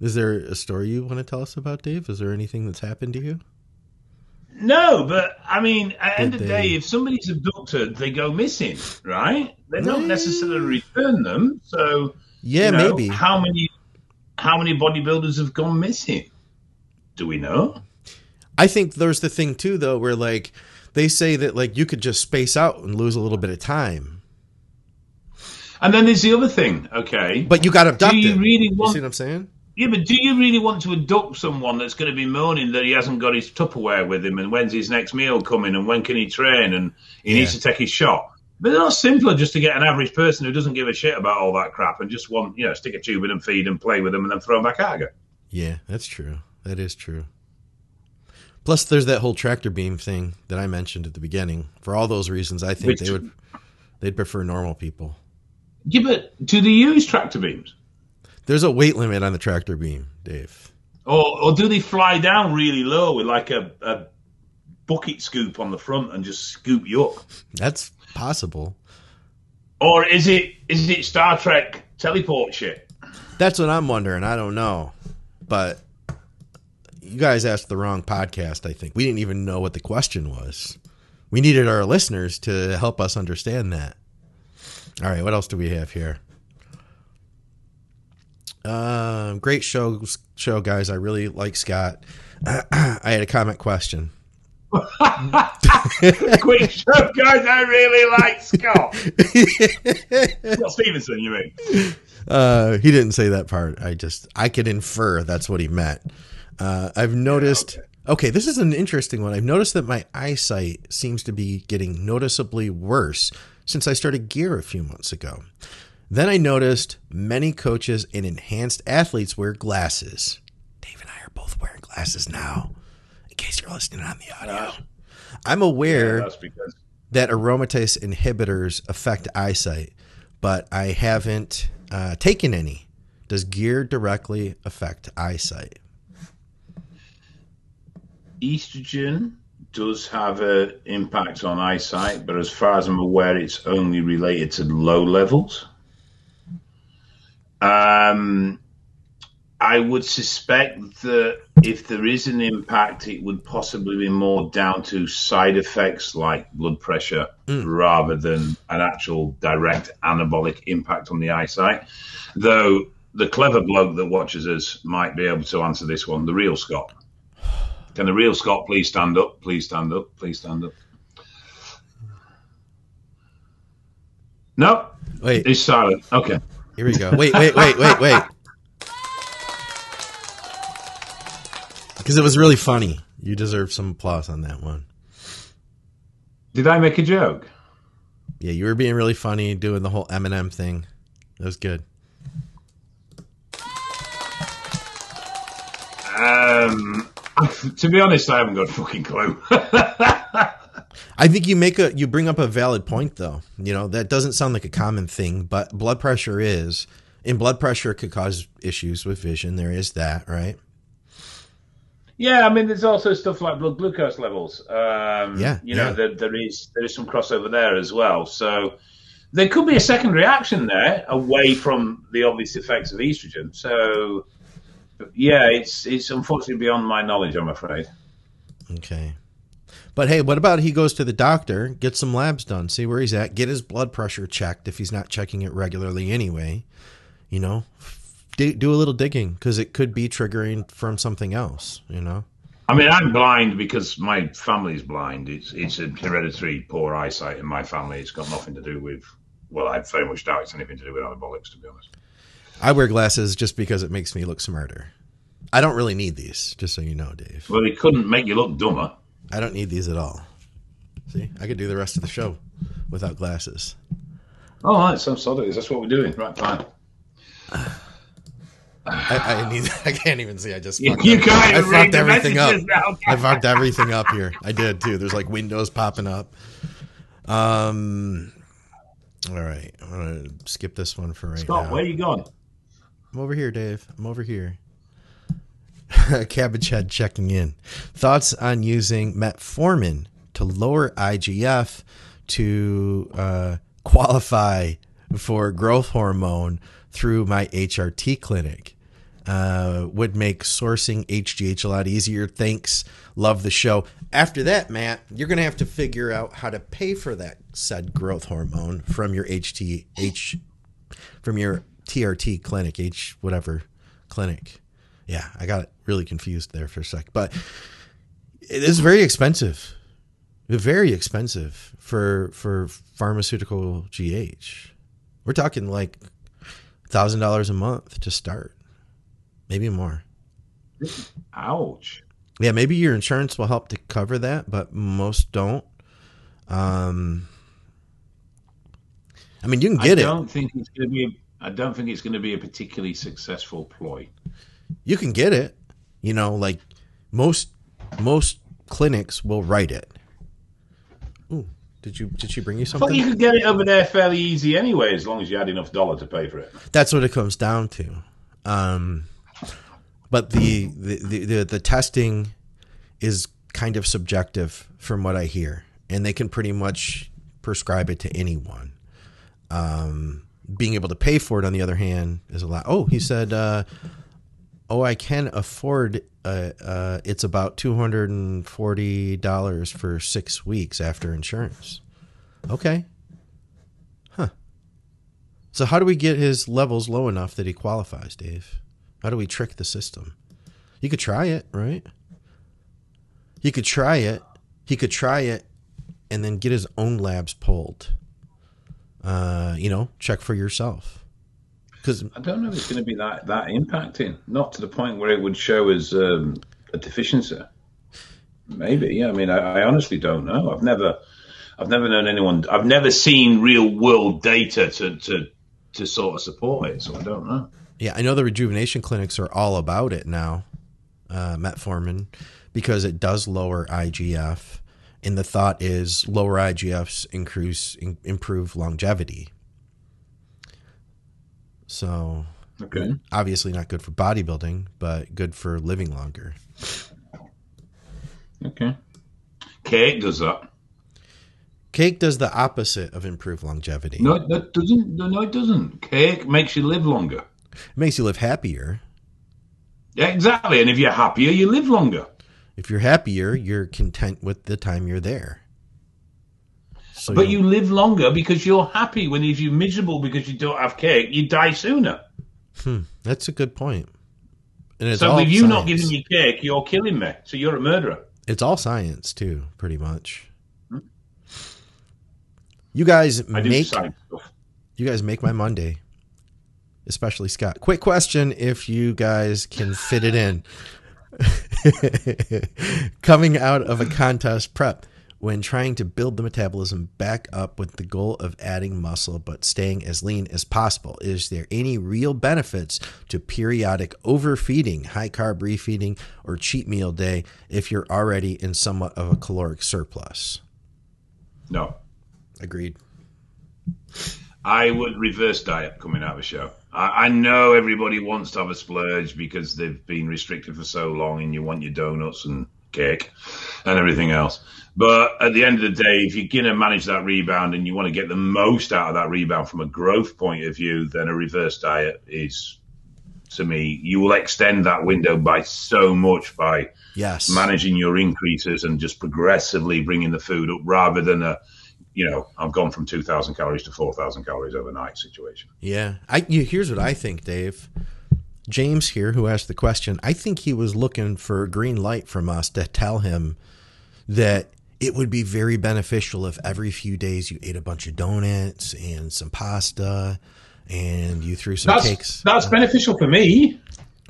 Is there a story you want to tell us about, Dave? Is there anything that's happened to you? No, but I mean, at the end of the day, if somebody's abducted, they go missing, right? They don't necessarily return them. So Yeah, you know, maybe. How many? How many bodybuilders have gone missing? Do we know? I think there's the thing too, though, where like they say that like you could just space out and lose a little bit of time, And then there's the other thing. Okay, but you got abducted. Do you really You want- see what I'm saying? Yeah, but do you really want to abduct someone that's going to be moaning that he hasn't got his Tupperware with him and when's his next meal coming and when can he train and he needs to take his shot? But it's not simpler just to get an average person who doesn't give a shit about all that crap and just want, you know, stick a tube in and feed and play with them and then throw them back out again. Yeah, that's true. That is true. Plus, there's that whole tractor beam thing that I mentioned at the beginning. For all those reasons, I think Which- they would they'd prefer normal people. Yeah, but do they use tractor beams? There's a weight limit on the tractor beam, Dave. Or, or do they fly down really low with like a, a bucket scoop on the front and just scoop you up? That's possible. Or is it is it Star Trek teleport shit? That's what I'm wondering. I don't know. But you guys asked the wrong podcast, I think. We didn't even know what the question was. We needed our listeners to help us understand that. All right, what else do we have here? Um, great show, show, guys. I really like Scott. I had a comment question. Quick show, guys. I really like Scott. Scott Stevenson, you mean? Uh, he didn't say that part. I just I could infer that's what he meant. Uh, I've noticed. okay. this is an interesting one. I've noticed that my eyesight seems to be getting noticeably worse since I started gear a few months ago. Then I noticed many coaches and enhanced athletes wear glasses. Dave and I are both wearing glasses now. In case you're listening on the audio, I'm aware That's because that aromatase inhibitors affect eyesight, but I haven't uh, taken any. Does gear directly affect eyesight? Estrogen does have an impact on eyesight, but as far as I'm aware, it's only related to low levels. Um, I would suspect that if there is an impact, it would possibly be more down to side effects like blood pressure rather than an actual direct anabolic impact on the eyesight. Though the clever bloke that watches us might be able to answer this one, the real Scott. Can the real Scott please stand up? Please stand up. Please stand up. No, Wait, he's silent. Okay. here we go. Wait, wait, wait, wait, wait. Because it was really funny. You deserve some applause on that one. Did I make a joke? Yeah, you were being really funny doing the whole Eminem thing. That was good. Um, to be honest, I haven't got a fucking clue. I think you make a you bring up a valid point though. You know, that doesn't sound like a common thing, but blood pressure is and blood pressure could cause issues with vision. There is that, right? yeah, I mean, there's also stuff like blood glucose levels. Um, Yeah, you know, yeah. there, there is there is some crossover there as well. So there could be a second reaction there away from the obvious effects of estrogen. So yeah, it's it's unfortunately beyond my knowledge, I'm afraid. Okay. But hey, what about he goes to the doctor, gets some labs done, see where he's at, get his blood pressure checked if he's not checking it regularly anyway. You know, do, do a little digging because it could be triggering from something else. You know. I mean, I'm blind because my family's blind. It's it's a hereditary poor eyesight in my family. It's got nothing to do with. Well, I very much doubt it's anything to do with anabolics, to be honest. I wear glasses just because it makes me look smarter. I don't really need these, just so you know, Dave. Well, it couldn't make you look dumber. I don't need these at all. See, I could do the rest of the show without glasses. Oh, right, so sorry. That's what we're doing. Right, fine. I, I need. I can't even see. I just You, you can't I fucked everything up. now. I fucked everything up here. I did too. There's like windows popping up. Um. All right, I'm gonna skip this one for right Scott, now. where you gone? I'm over here, Dave. I'm over here. Cabbage Head checking in. Thoughts on using metformin to lower IGF to uh, qualify for growth hormone through my HRT clinic? Uh, would make sourcing HGH a lot easier. Thanks. Love the show. After that, Matt, you're going to have to figure out how to pay for that said growth hormone from your HTH from your TRT clinic, H whatever clinic. Yeah, I got really confused there for a sec. But it is very expensive. Very expensive for for pharmaceutical GH. We're talking like thousand dollars a month to start. Maybe more. Ouch. Yeah, maybe your insurance will help to cover that, but most don't. Um I mean, you can get I it. I don't think it's going to be. I don't think it's going to be a particularly successful ploy. you can get it. You know, like most most clinics will write it. Ooh, did you did she bring you I thought something? you could get it over there fairly easy anyway, as long as you had enough dollar to pay for it. That's what it comes down to. Um, but the the, the the the testing is kind of subjective from what I hear, and they can pretty much prescribe it to anyone. Um, being able to pay for it, on the other hand, is a lot. Oh, he said, uh, "Oh, I can afford. Uh, uh, it's about two hundred and forty dollars for six weeks after insurance." Okay, Huh. So how do we get his levels low enough that he qualifies, Dave? How do we trick the system? You could try it, right? He could try it. He could try it and then get his own labs pulled. Uh, you know, check for yourself. Because I don't know if it's going to be that that impacting. Not to the point where it would show as um, a deficiency. Maybe, yeah. I mean, I, I honestly don't know. I've never, I've never known anyone. I've never seen real world data to to to sort of support it. So I don't know. Yeah, I know the rejuvenation clinics are all about it now, uh, metformin, because it does lower IGF, and the thought is lower IGFs increase in, improve longevity. So Okay. obviously not good for bodybuilding, but good for living longer. Okay. Cake does that. Cake does the opposite of improve longevity. No, that doesn't. No, no, it doesn't. Cake makes you live longer. It makes you live happier. Yeah, exactly. And if you're happier, you live longer. If you're happier, you're content with the time you're there. So but you live longer because you're happy. When if you're miserable because you don't have cake, you die sooner. Hmm, that's a good point. And so with you science. not giving me cake, you're killing me. So you're a murderer. It's all science too, pretty much. Hmm? You guys I make you guys make my Monday, especially Scott. Quick question: If you guys can fit it in, coming out of a contest prep, when trying to build the metabolism back up with the goal of adding muscle but staying as lean as possible? Is there any real benefits to periodic overfeeding, high carb refeeding, or cheat meal day if you're already in somewhat of a caloric surplus? No. Agreed. I would reverse diet coming out of a show. I, I, know everybody wants to have a splurge because they've been restricted for so long and you want your donuts and cake and everything else. But at the end of the day, if you're going to manage that rebound and you want to get the most out of that rebound from a growth point of view, then a reverse diet is, to me, you will extend that window by so much by yes. managing your increases and just progressively bringing the food up rather than a, you know, I've gone from 2,000 calories to 4,000 calories overnight situation. Yeah. I, you, here's what I think, Dave. James here, who asked the question, I think he was looking for a green light from us to tell him that it would be very beneficial if every few days you ate a bunch of donuts and some pasta and you threw some that's, cakes. That's uh, beneficial for me.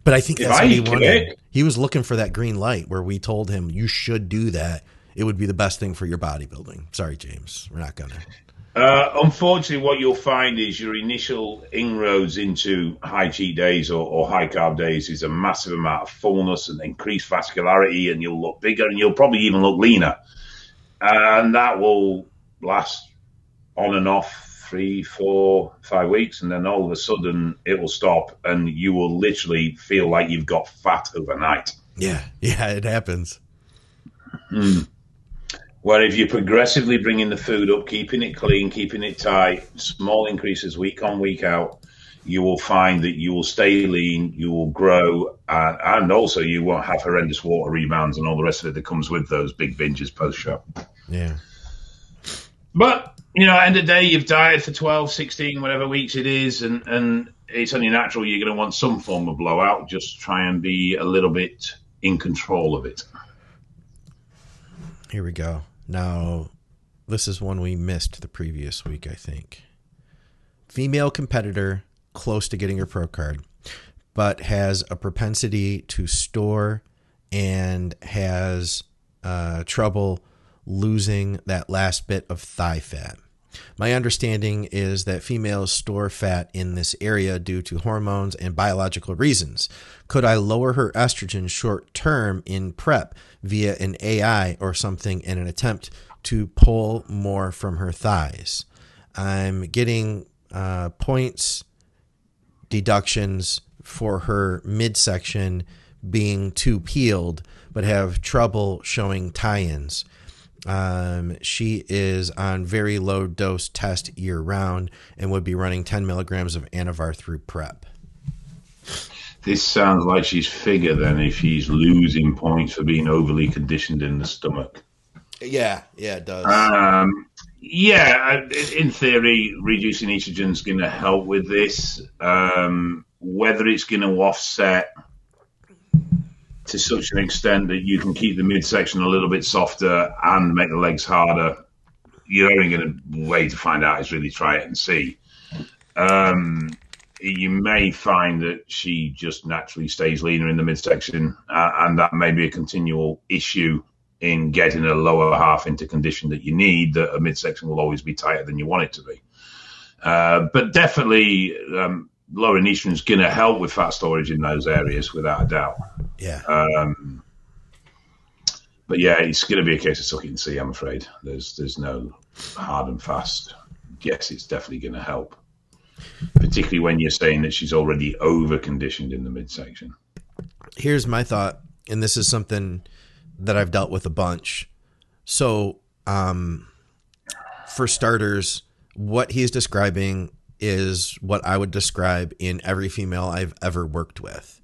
But I think that's what he wanted. He was looking for that green light where we told him you should do that. It would be the best thing for your bodybuilding. Sorry, James. We're not gonna. Uh, unfortunately, what you'll find is your initial inroads into high cheat days or, or, high carb days is a massive amount of fullness and increased vascularity, and you'll look bigger and you'll probably even look leaner and that will last on and off three, four, five weeks, and then all of a sudden it will stop, and you will literally feel like you've got fat overnight. Yeah, yeah, it happens. Hmm. Where if you progressively bringing the food up, keeping it clean, keeping it tight, small increases week on, week out, you will find that you will stay lean, you will grow, and, and also you won't have horrendous water rebounds and all the rest of it that comes with those big binges post show. Yeah. But, you know, end of the day, you've dieted for 12, 16, whatever weeks it is, and, and it's only natural you're going to want some form of blowout. Just try and be a little bit in control of it. Here we go. Now, this is one we missed the previous week, I think. Female competitor close to getting her pro card, but has a propensity to store and has uh, trouble losing that last bit of thigh fat. My understanding is that females store fat in this area due to hormones and biological reasons. Could I lower her estrogen short term in prep via an AI or something in an attempt to pull more from her thighs? I'm getting uh, points deductions for her midsection being too peeled, but have trouble showing tie ins. Um, she is on very low dose test year round and would be running 10 milligrams of Anavar through prep. This sounds like she's figure then if she's losing points for being overly conditioned in the stomach. Yeah, yeah, it does. Um, yeah, in theory, reducing estrogen is going to help with this. Um, whether it's going to offset to such an extent that you can keep the midsection a little bit softer and make the legs harder, you're only going to way to find out is really try it and see. Um, you may find that she just naturally stays leaner in the midsection, uh, and that may be a continual issue in getting a lower half into condition that you need, that a midsection will always be tighter than you want it to be. Uh, but definitely, um, estrogen is going to help with fat storage in those areas, without a doubt. Yeah. Um, but yeah, it's going to be a case of suck it and see. I'm afraid there's there's no hard and fast. Yes, it's definitely going to help, particularly when you're saying that she's already over conditioned in the midsection. Here's my thought, and this is something that I've dealt with a bunch. So, um, for starters, what he's describing is what I would describe in every female I've ever worked with.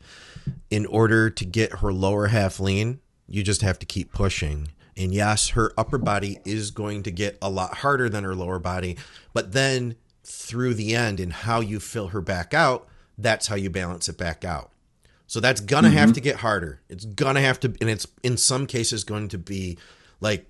In order to get her lower half lean, you just have to keep pushing. And yes, her upper body is going to get a lot harder than her lower body, but then through the end and how you fill her back out, that's how you balance it back out. So that's gonna mm-hmm. have to get harder. It's gonna have to, and it's in some cases going to be like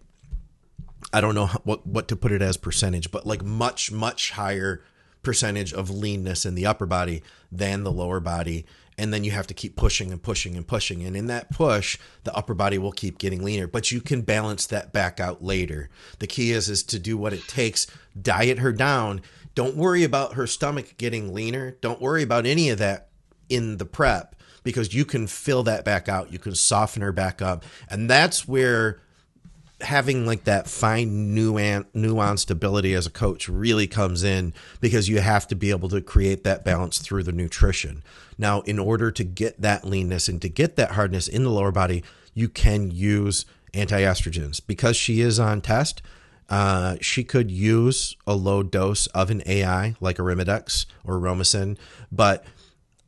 I don't know what what to put it as percentage, but like much much higher percentage of leanness in the upper body than the lower body. And then you have to keep pushing and pushing and pushing. And in that push the upper body will keep getting leaner. But you can balance that back out later. The key is is to do what it takes. Diet her down. Don't worry about her stomach getting leaner. Don't worry about any of that in the prep because you can fill that back out. You can soften her back up. And that's where having like that fine nuance nuanced ability as a coach really comes in because you have to be able to create that balance through the nutrition. Now, in order to get that leanness and to get that hardness in the lower body, you can use anti-estrogens because she is on test. Uh, she could use a low dose of an AI like Arimidex or Aromasin, but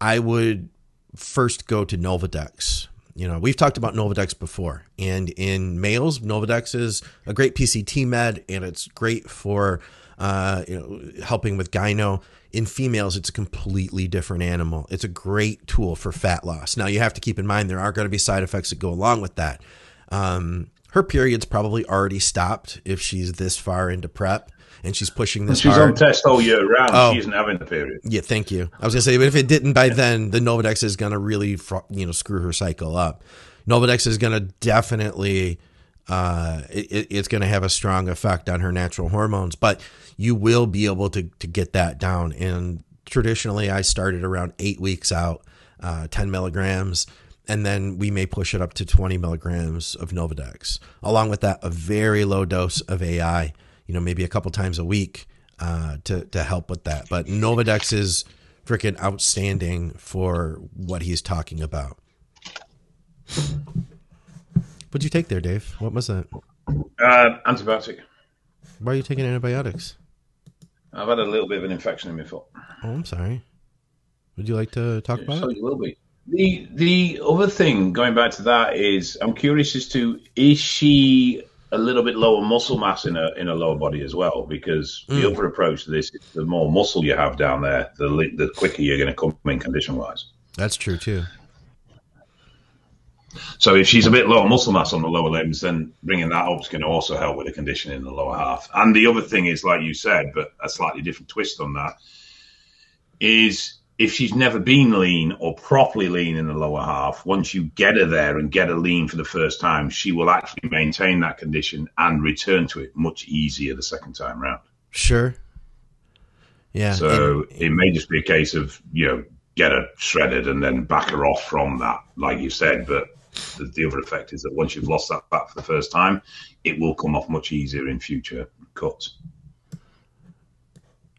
I would first go to Nolvadex you know, we've talked about Nolvadex before, and in males, Nolvadex is a great PCT med, and it's great for uh, you know helping with gyno. In females, it's a completely different animal. It's a great tool for fat loss. Now, you have to keep in mind there are going to be side effects that go along with that. Um, her period's probably already stopped if she's this far into prep and she's pushing this. she's hard. on test all year round. Oh. She isn't having the period. Yeah, thank you. I was gonna say, but if it didn't by then, the Nolvadex is gonna really, you know, screw her cycle up. Nolvadex is gonna definitely, uh, it, it's gonna have a strong effect on her natural hormones, but you will be able to to get that down. And traditionally, I started around eight weeks out, uh, ten milligrams and then we may push it up to 20 milligrams of Nolvadex. Along with that, a very low dose of AI you know, maybe a couple times a week uh, to to help with that. But Nolvadex is freaking outstanding for what he's talking about. What'd you take there, Dave? What was that? Uh, antibiotic. Why are you taking antibiotics? I've had a little bit of an infection in my foot. Oh, I'm sorry. Would you like to talk about so it? you will be. The the other thing, going back to that, is I'm curious as to is she a little bit lower muscle mass in a in a lower body as well, because mm. the hmm. other approach to this is the more muscle you have down there, the the quicker you're going to come in condition wise. That's true too. So if she's a bit lower muscle mass on the lower limbs, then bringing that up is going to also help with the condition in the lower half. And the other thing is, like you said, but a slightly different twist on that, is if she's never been lean or properly lean in the lower half, once you get her there and get her lean for the first time, she will actually maintain that condition and return to it much easier the second time round. Sure. Yeah. So and, it may just be a case of, you know, get her shredded and then back her off from that, like you said. But the, the other effect is that once you've lost that fat for the first time, it will come off much easier in future cuts.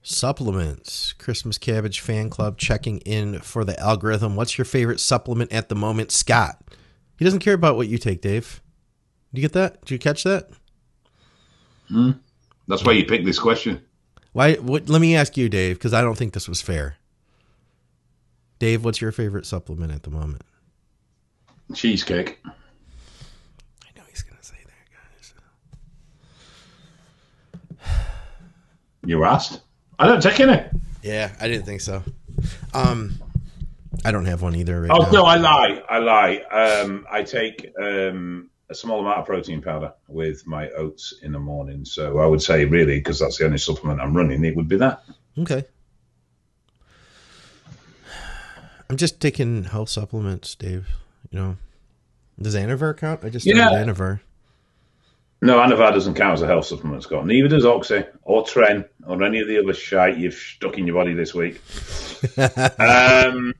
Supplements. Christmas Cabbage Fan Club checking in for the algorithm. What's your favorite supplement at the moment, Scott? He doesn't care about what you take, Dave. Did you get that? Did you catch that? Hmm. That's why you picked this question. Why? What, let me ask you, Dave, because I don't think this was fair. Dave, what's your favorite supplement at the moment? Cheesecake. I know he's gonna say that, guys. You asked. I don't take any. Yeah, I didn't think so. Um, I don't have one either. Right oh now. no, I lie. I lie. Um, I take um, a small amount of protein powder with my oats in the morning. So I would say, really, because that's the only supplement I'm running, it would be that. Okay. I'm just taking health supplements, Dave. You know, does Anavar count? I just yeah. Anavar. No, Anavar doesn't count as a health supplement, Scott. Neither does Oxy or Tren or any of the other shite you've stuck in your body this week. um,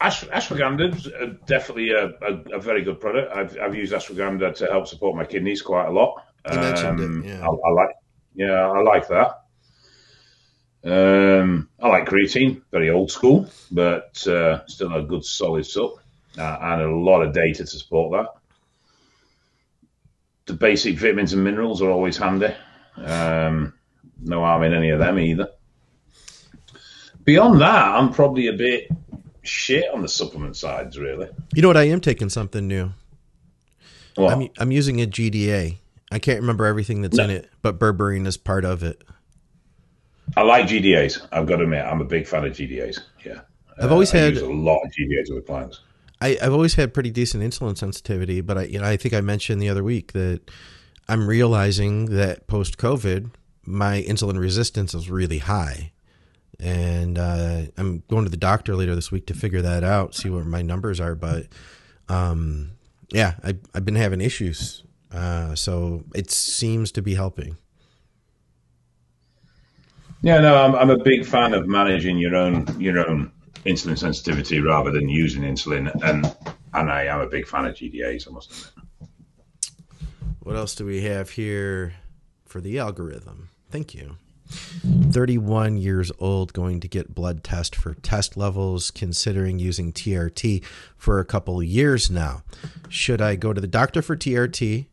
ashwagandha is definitely a, a, a, very good product. I've, I've used ashwagandha to help support my kidneys quite a lot. You mentioned um, it, yeah. I, I, like, yeah, I like that. Um, I like creatine, very old school, but uh, still a good solid sup, uh, and a lot of data to support that. The basic vitamins and minerals are always handy. Um, no harm in any of them either. Beyond that, I'm probably a bit shit on the supplement sides, really. You know what? I am taking something new. What? I'm I'm using a GDA. I can't remember everything that's in it, but berberine is part of it. I like GDAs. I've got to admit, I'm a big fan of GDAs. Yeah, I've always I had- use a lot of GDAs with clients. I, I've always had pretty decent insulin sensitivity, but I, you know, I think I mentioned the other week that I'm realizing that post COVID, my insulin resistance is really high, and uh, I'm going to the doctor later this week to figure that out, see what my numbers are. But um, yeah, I, I've been having issues, uh, so it seems to be helping. Yeah, no, I'm, I'm a big fan of managing your own your own insulin sensitivity rather than using insulin, and and I am a big fan of GDAs. I must admit. What else do we have here for the algorithm? Thank you. 31 years old, going to get blood test for test levels, considering using TRT for a couple of years now. Should I go to the doctor for TRT,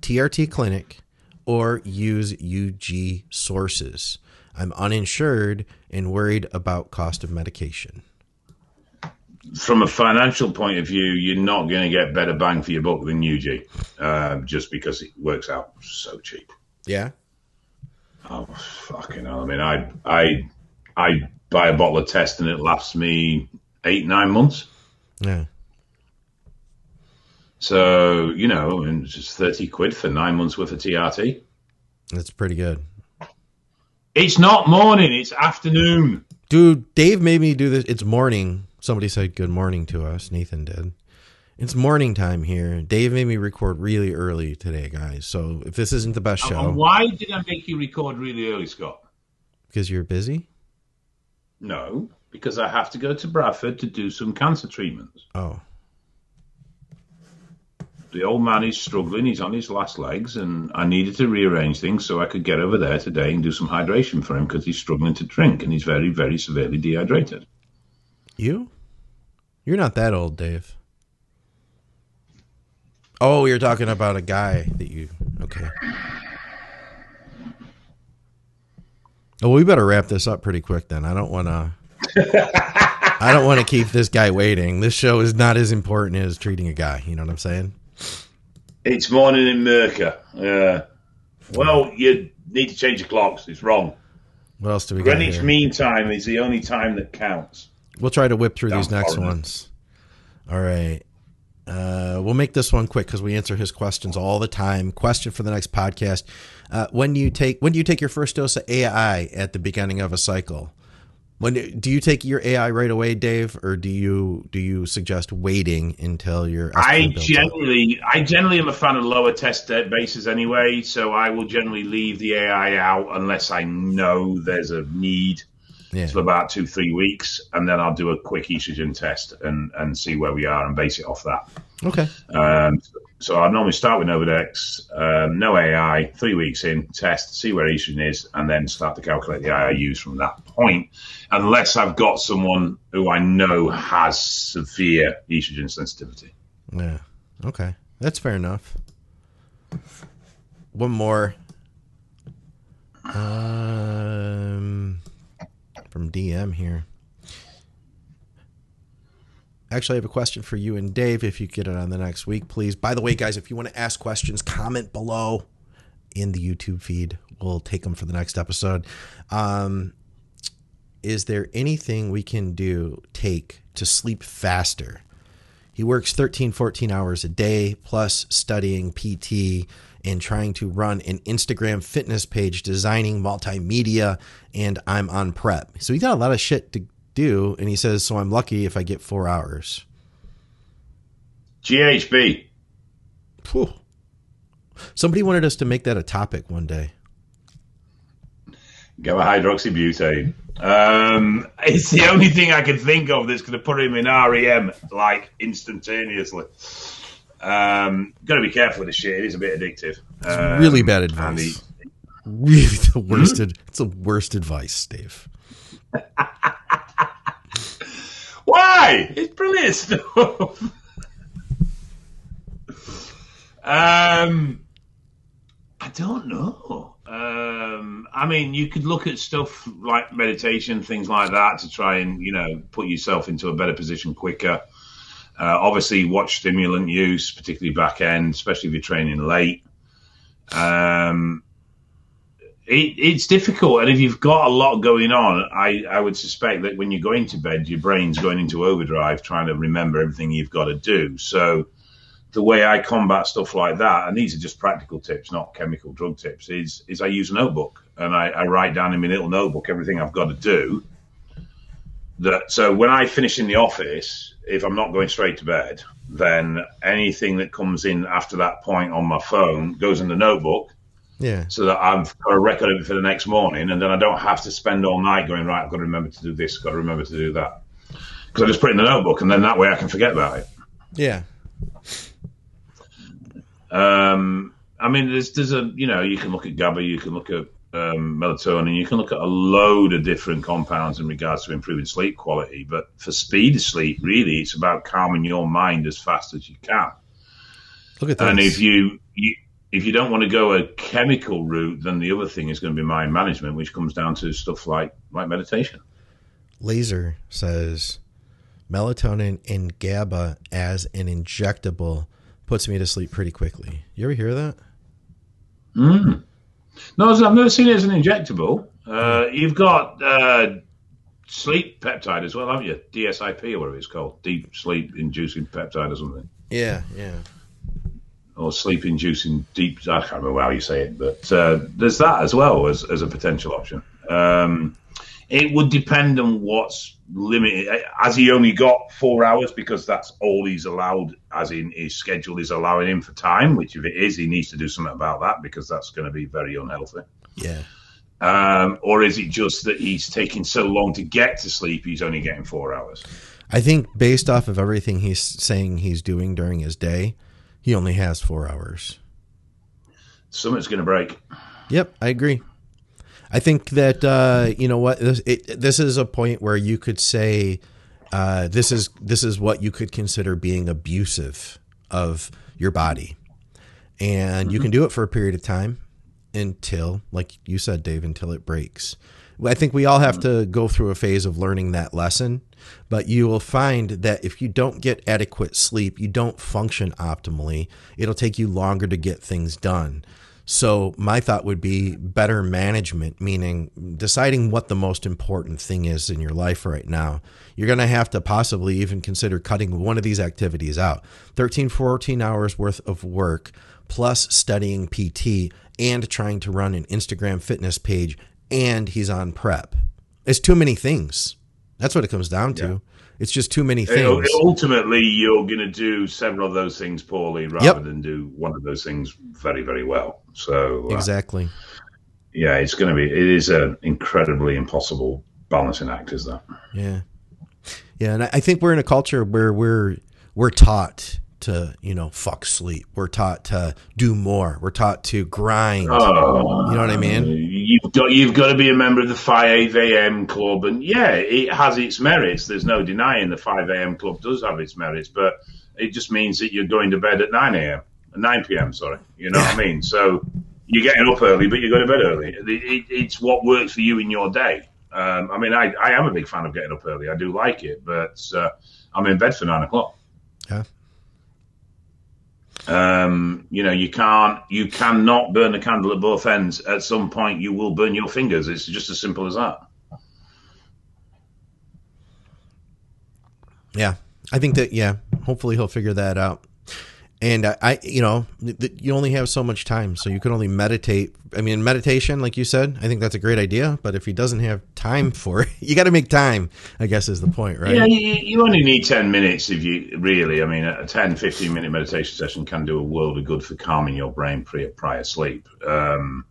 TRT clinic, or use UG sources? I'm uninsured and worried about cost of medication. From a financial point of view, you're not going to get better bang for your buck than UG, uh, just because it works out so cheap. Yeah. Oh fucking hell! I mean, I I I buy a bottle of test and it lasts me eight nine months. Yeah. So you know, and it's just thirty quid for nine months worth of TRT. That's pretty good. It's not morning; it's afternoon. Dude, Dave made me do this. It's morning. Somebody said good morning to us. Nathan did. It's morning time here. Dave made me record really early today, guys. So if this isn't the best And show, why did I make you record really early, Scott? because you're busy. No, because I have to go to Bradford to do some cancer treatments. Oh, The old man is struggling; he's on his last legs, and I needed to rearrange things so I could get over there today and do some hydration for him because he's struggling to drink and he's very, very severely dehydrated. you? You're not that old, Dave. Oh, you're talking about a guy that you. Okay. Oh, we better wrap this up pretty quick then. I don't want to. I don't want to keep this guy waiting. This show is not as important as treating a guy. You know what I'm saying? It's morning in Merca. Yeah. Well, you need to change the clocks. It's wrong. What else do we got Greenwich? Mean Time is the only time that counts. We'll try to whip through Down these next ones. All right. Uh, we'll make this one quick because we answer his questions all the time. Question for the next podcast: uh, When do you take when do you take your first dose of AI at the beginning of a cycle? When do- you take your AI right away, Dave, or do you do you suggest waiting until your I builds up? generally, I generally am a fan of lower test bases anyway, so I will generally leave the AI out unless I know there's a need yeah. for about two, three weeks, and then I'll do a quick estrogen test and, and see where we are and base it off that. Okay. Um, so I normally start with Nolvadex, um, no AI, three weeks in, test, see where estrogen is, and then start to calculate the AI use from that point, unless I've got someone who I know has severe estrogen sensitivity. Yeah. Okay. That's fair enough. One more. Um, from DM here. Actually, I have a question for you and Dave. If you get it on the next week, please. By the way, guys, if you want to ask questions, comment below in the YouTube feed. We'll take them for the next episode. Um, is there anything we can do, take to sleep faster? He works 13, 14 hours a day, plus studying PT and trying to run an Instagram fitness page, designing multimedia, and I'm on prep. So he's got a lot of shit to do. And he says, So I'm lucky if I get four hours. GHB. Phew. Somebody wanted us to make that a topic one day. Gamma hydroxybutane. Um, it's the only thing I can think of that's going to put him in REM like instantaneously. Um, got to be careful with the shit. It is a bit addictive. Um, really bad advice. Really the worst. ad- it's the worst advice, Dave. Why? It's brilliant stuff. Um, I don't know. Um, I mean, you could look at stuff like meditation, things like that, to try and you know put yourself into a better position quicker. Uh, obviously, watch stimulant use, particularly back end, especially if you're training late. Um, it, it's difficult, and if you've got a lot going on, I, I would suspect that when you're going to bed, your brain's going into overdrive, trying to remember everything you've got to do. So, the way I combat stuff like that, and these are just practical tips, not chemical drug tips, is is I use a notebook and I, I write down in my little notebook everything I've got to do. That so when I finish in the office, if I'm not going straight to bed, then anything that comes in after that point on my phone goes in the notebook Yeah. so that I've got a record of it for the next morning, and then I don't have to spend all night going right. I've got to remember to do this. I've Got to remember to do that because I just put it in the notebook, and then that way I can forget about it. Yeah. Um, I mean, there's there's a you know you can look at GABA, you can look at um, melatonin, you can look at a load of different compounds in regards to improving sleep quality. But for speed of sleep, really, it's about calming your mind as fast as you can. Look at that. And if you, you if you don't want to go a chemical route, then the other thing is going to be mind management, which comes down to stuff like like meditation. Laser says melatonin and GABA as an injectable puts me to sleep pretty quickly. You ever hear that? Mm. No, I've never seen it as an injectable. Uh, you've got uh, sleep peptide as well, haven't you? DSIP or whatever it's called, deep sleep inducing peptide or something, Yeah, yeah. Or sleep inducing deep. I can't remember how you say it, but uh, there's that as well as, as a potential option. Um, it would depend on what's limited. Has he only got four hours because that's all he's allowed, as in his schedule is allowing him for time? Which, if it is, he needs to do something about that because that's going to be very unhealthy. Yeah. Um, or is it just that he's taking so long to get to sleep, he's only getting four hours? I think based off of everything he's saying he's doing during his day, he only has four hours. Something's going to break. Yep, I agree. I think that uh, you know what this, it, this is a point where you could say uh, this is this is what you could consider being abusive of your body, and you can do it for a period of time until, like you said, Dave, until it breaks. I think we all have hmm. to go through a phase of learning that lesson, but you will find that if you don't get adequate sleep, you don't function optimally. It'll take you longer to get things done. So my thought would be better management, meaning deciding what the most important thing is in your life right now. You're going to have to possibly even consider cutting one of these activities out. 13, 14 hours worth of work plus studying PT and trying to run an Instagram fitness page and he's on prep. It's too many things. That's what it comes down to. Yeah. It's just too many It'll- things. ultimately, you're going to do several of those things poorly rather Yep. than do one of those things very, very well. So, uh, Exactly. yeah, it's going to be, it is an incredibly impossible balancing act, is that? Yeah. Yeah, and I I think we're in a culture where we're we're taught to, you know, fuck sleep. We're taught to do more. We're taught to grind. Oh, You know what I mean? You've got you've got to be a member of the five a.m. club, and yeah, it has its merits. There's no denying the five a.m. club does have its merits, but it just means that you're going to bed at nine a.m. nine p.m. Sorry, you know what I mean. So you're getting up early, but you're going to bed early. It, it, it's what works for you in your day. Um, I mean, I, I am a big fan of getting up early. I do like it, but uh, I'm in bed for nine o'clock. Yeah. Um, you know, you can't, you cannot burn the candle at both ends. At some point, you will burn your fingers. It's just as simple as that. Yeah. I think that yeah, hopefully he'll figure that out. And I, I you know, th- you only have so much time, so you can only meditate. I mean, meditation, like you said, I think that's a great idea. But if he doesn't have time for it, you got to make time. I guess is the point, right? Yeah, you, you only need 10 minutes if you really, I mean, a 10, 15 minute meditation session can do a world of good for calming your brain prior, prior sleep um,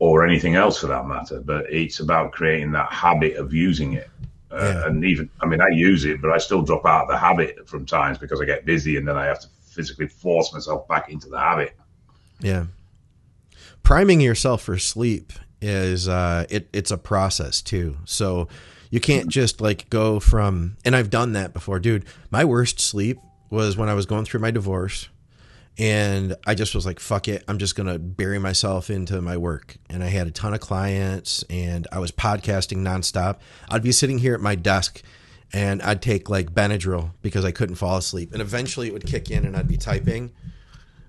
or anything else for that matter. But it's about creating that habit of using it. Uh, Yeah. And even, I mean, I use it, but I still drop out of the habit from times because I get busy and then I have to physically force myself back into the habit. Yeah. Priming yourself for sleep is uh it it's a process too. So you can't just like go from and I've done that before, dude. My worst sleep was when I was going through my divorce and I just was like, fuck it. I'm just going to bury myself into my work. And I had a ton of clients and I was podcasting nonstop. I'd be sitting here at my desk and I'd take like Benadryl because I couldn't fall asleep. And eventually it would kick in and I'd be typing.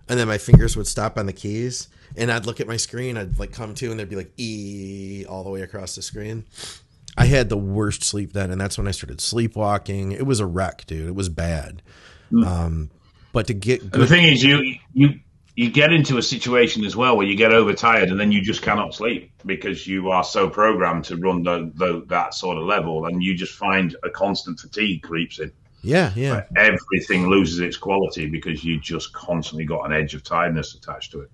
And then my fingers would stop on the keys and I'd look at my screen. I'd like come to and there'd be like E all the way across the screen. I had the worst sleep then. And that's when I started sleepwalking. It was a wreck, dude. It was bad. Um, but to get And the thing is, you you you get into a situation as well where you get overtired and then you just cannot sleep because you are so programmed to run the, the, that sort of level, and you just find a constant fatigue creeps in. yeah, yeah. Everything loses its quality because you just constantly got an edge of tiredness attached to it.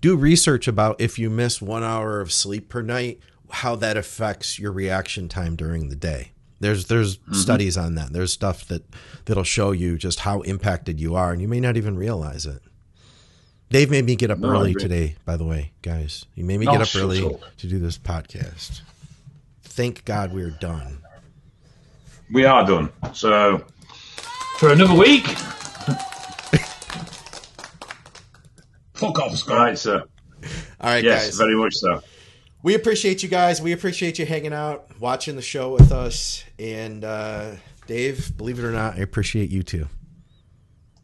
do research about if you miss one hour of sleep per night, how that affects your reaction time during the day. There's there's mm-hmm. studies on that. There's stuff that that'll show you just how impacted you are, and you may not even realize it. Dave made me get up No, early today. By the way, guys, he made me Oh, get up shut early up. to do this podcast. Thank God we're done. We are done. So for another week. Fuck off, All Scott. right, sir. All right, Yes, guys. very much so. we appreciate you guys. We appreciate you hanging out, watching the show with us, and uh, Dave. Believe it or not, I appreciate you too.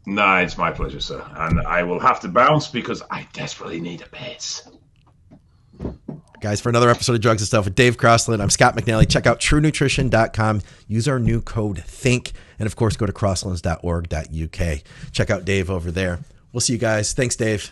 No, it's my pleasure, sir. And I will have to bounce because I desperately need a piss. Guys, for another episode of Drugs and Stuff with Dave Crossland, I'm Scott McNally. Check out truenutrition.com. Use our new code THINK. And of course, go to crosslands.org.uk. Check out Dave over there. We'll see you guys. Thanks, Dave.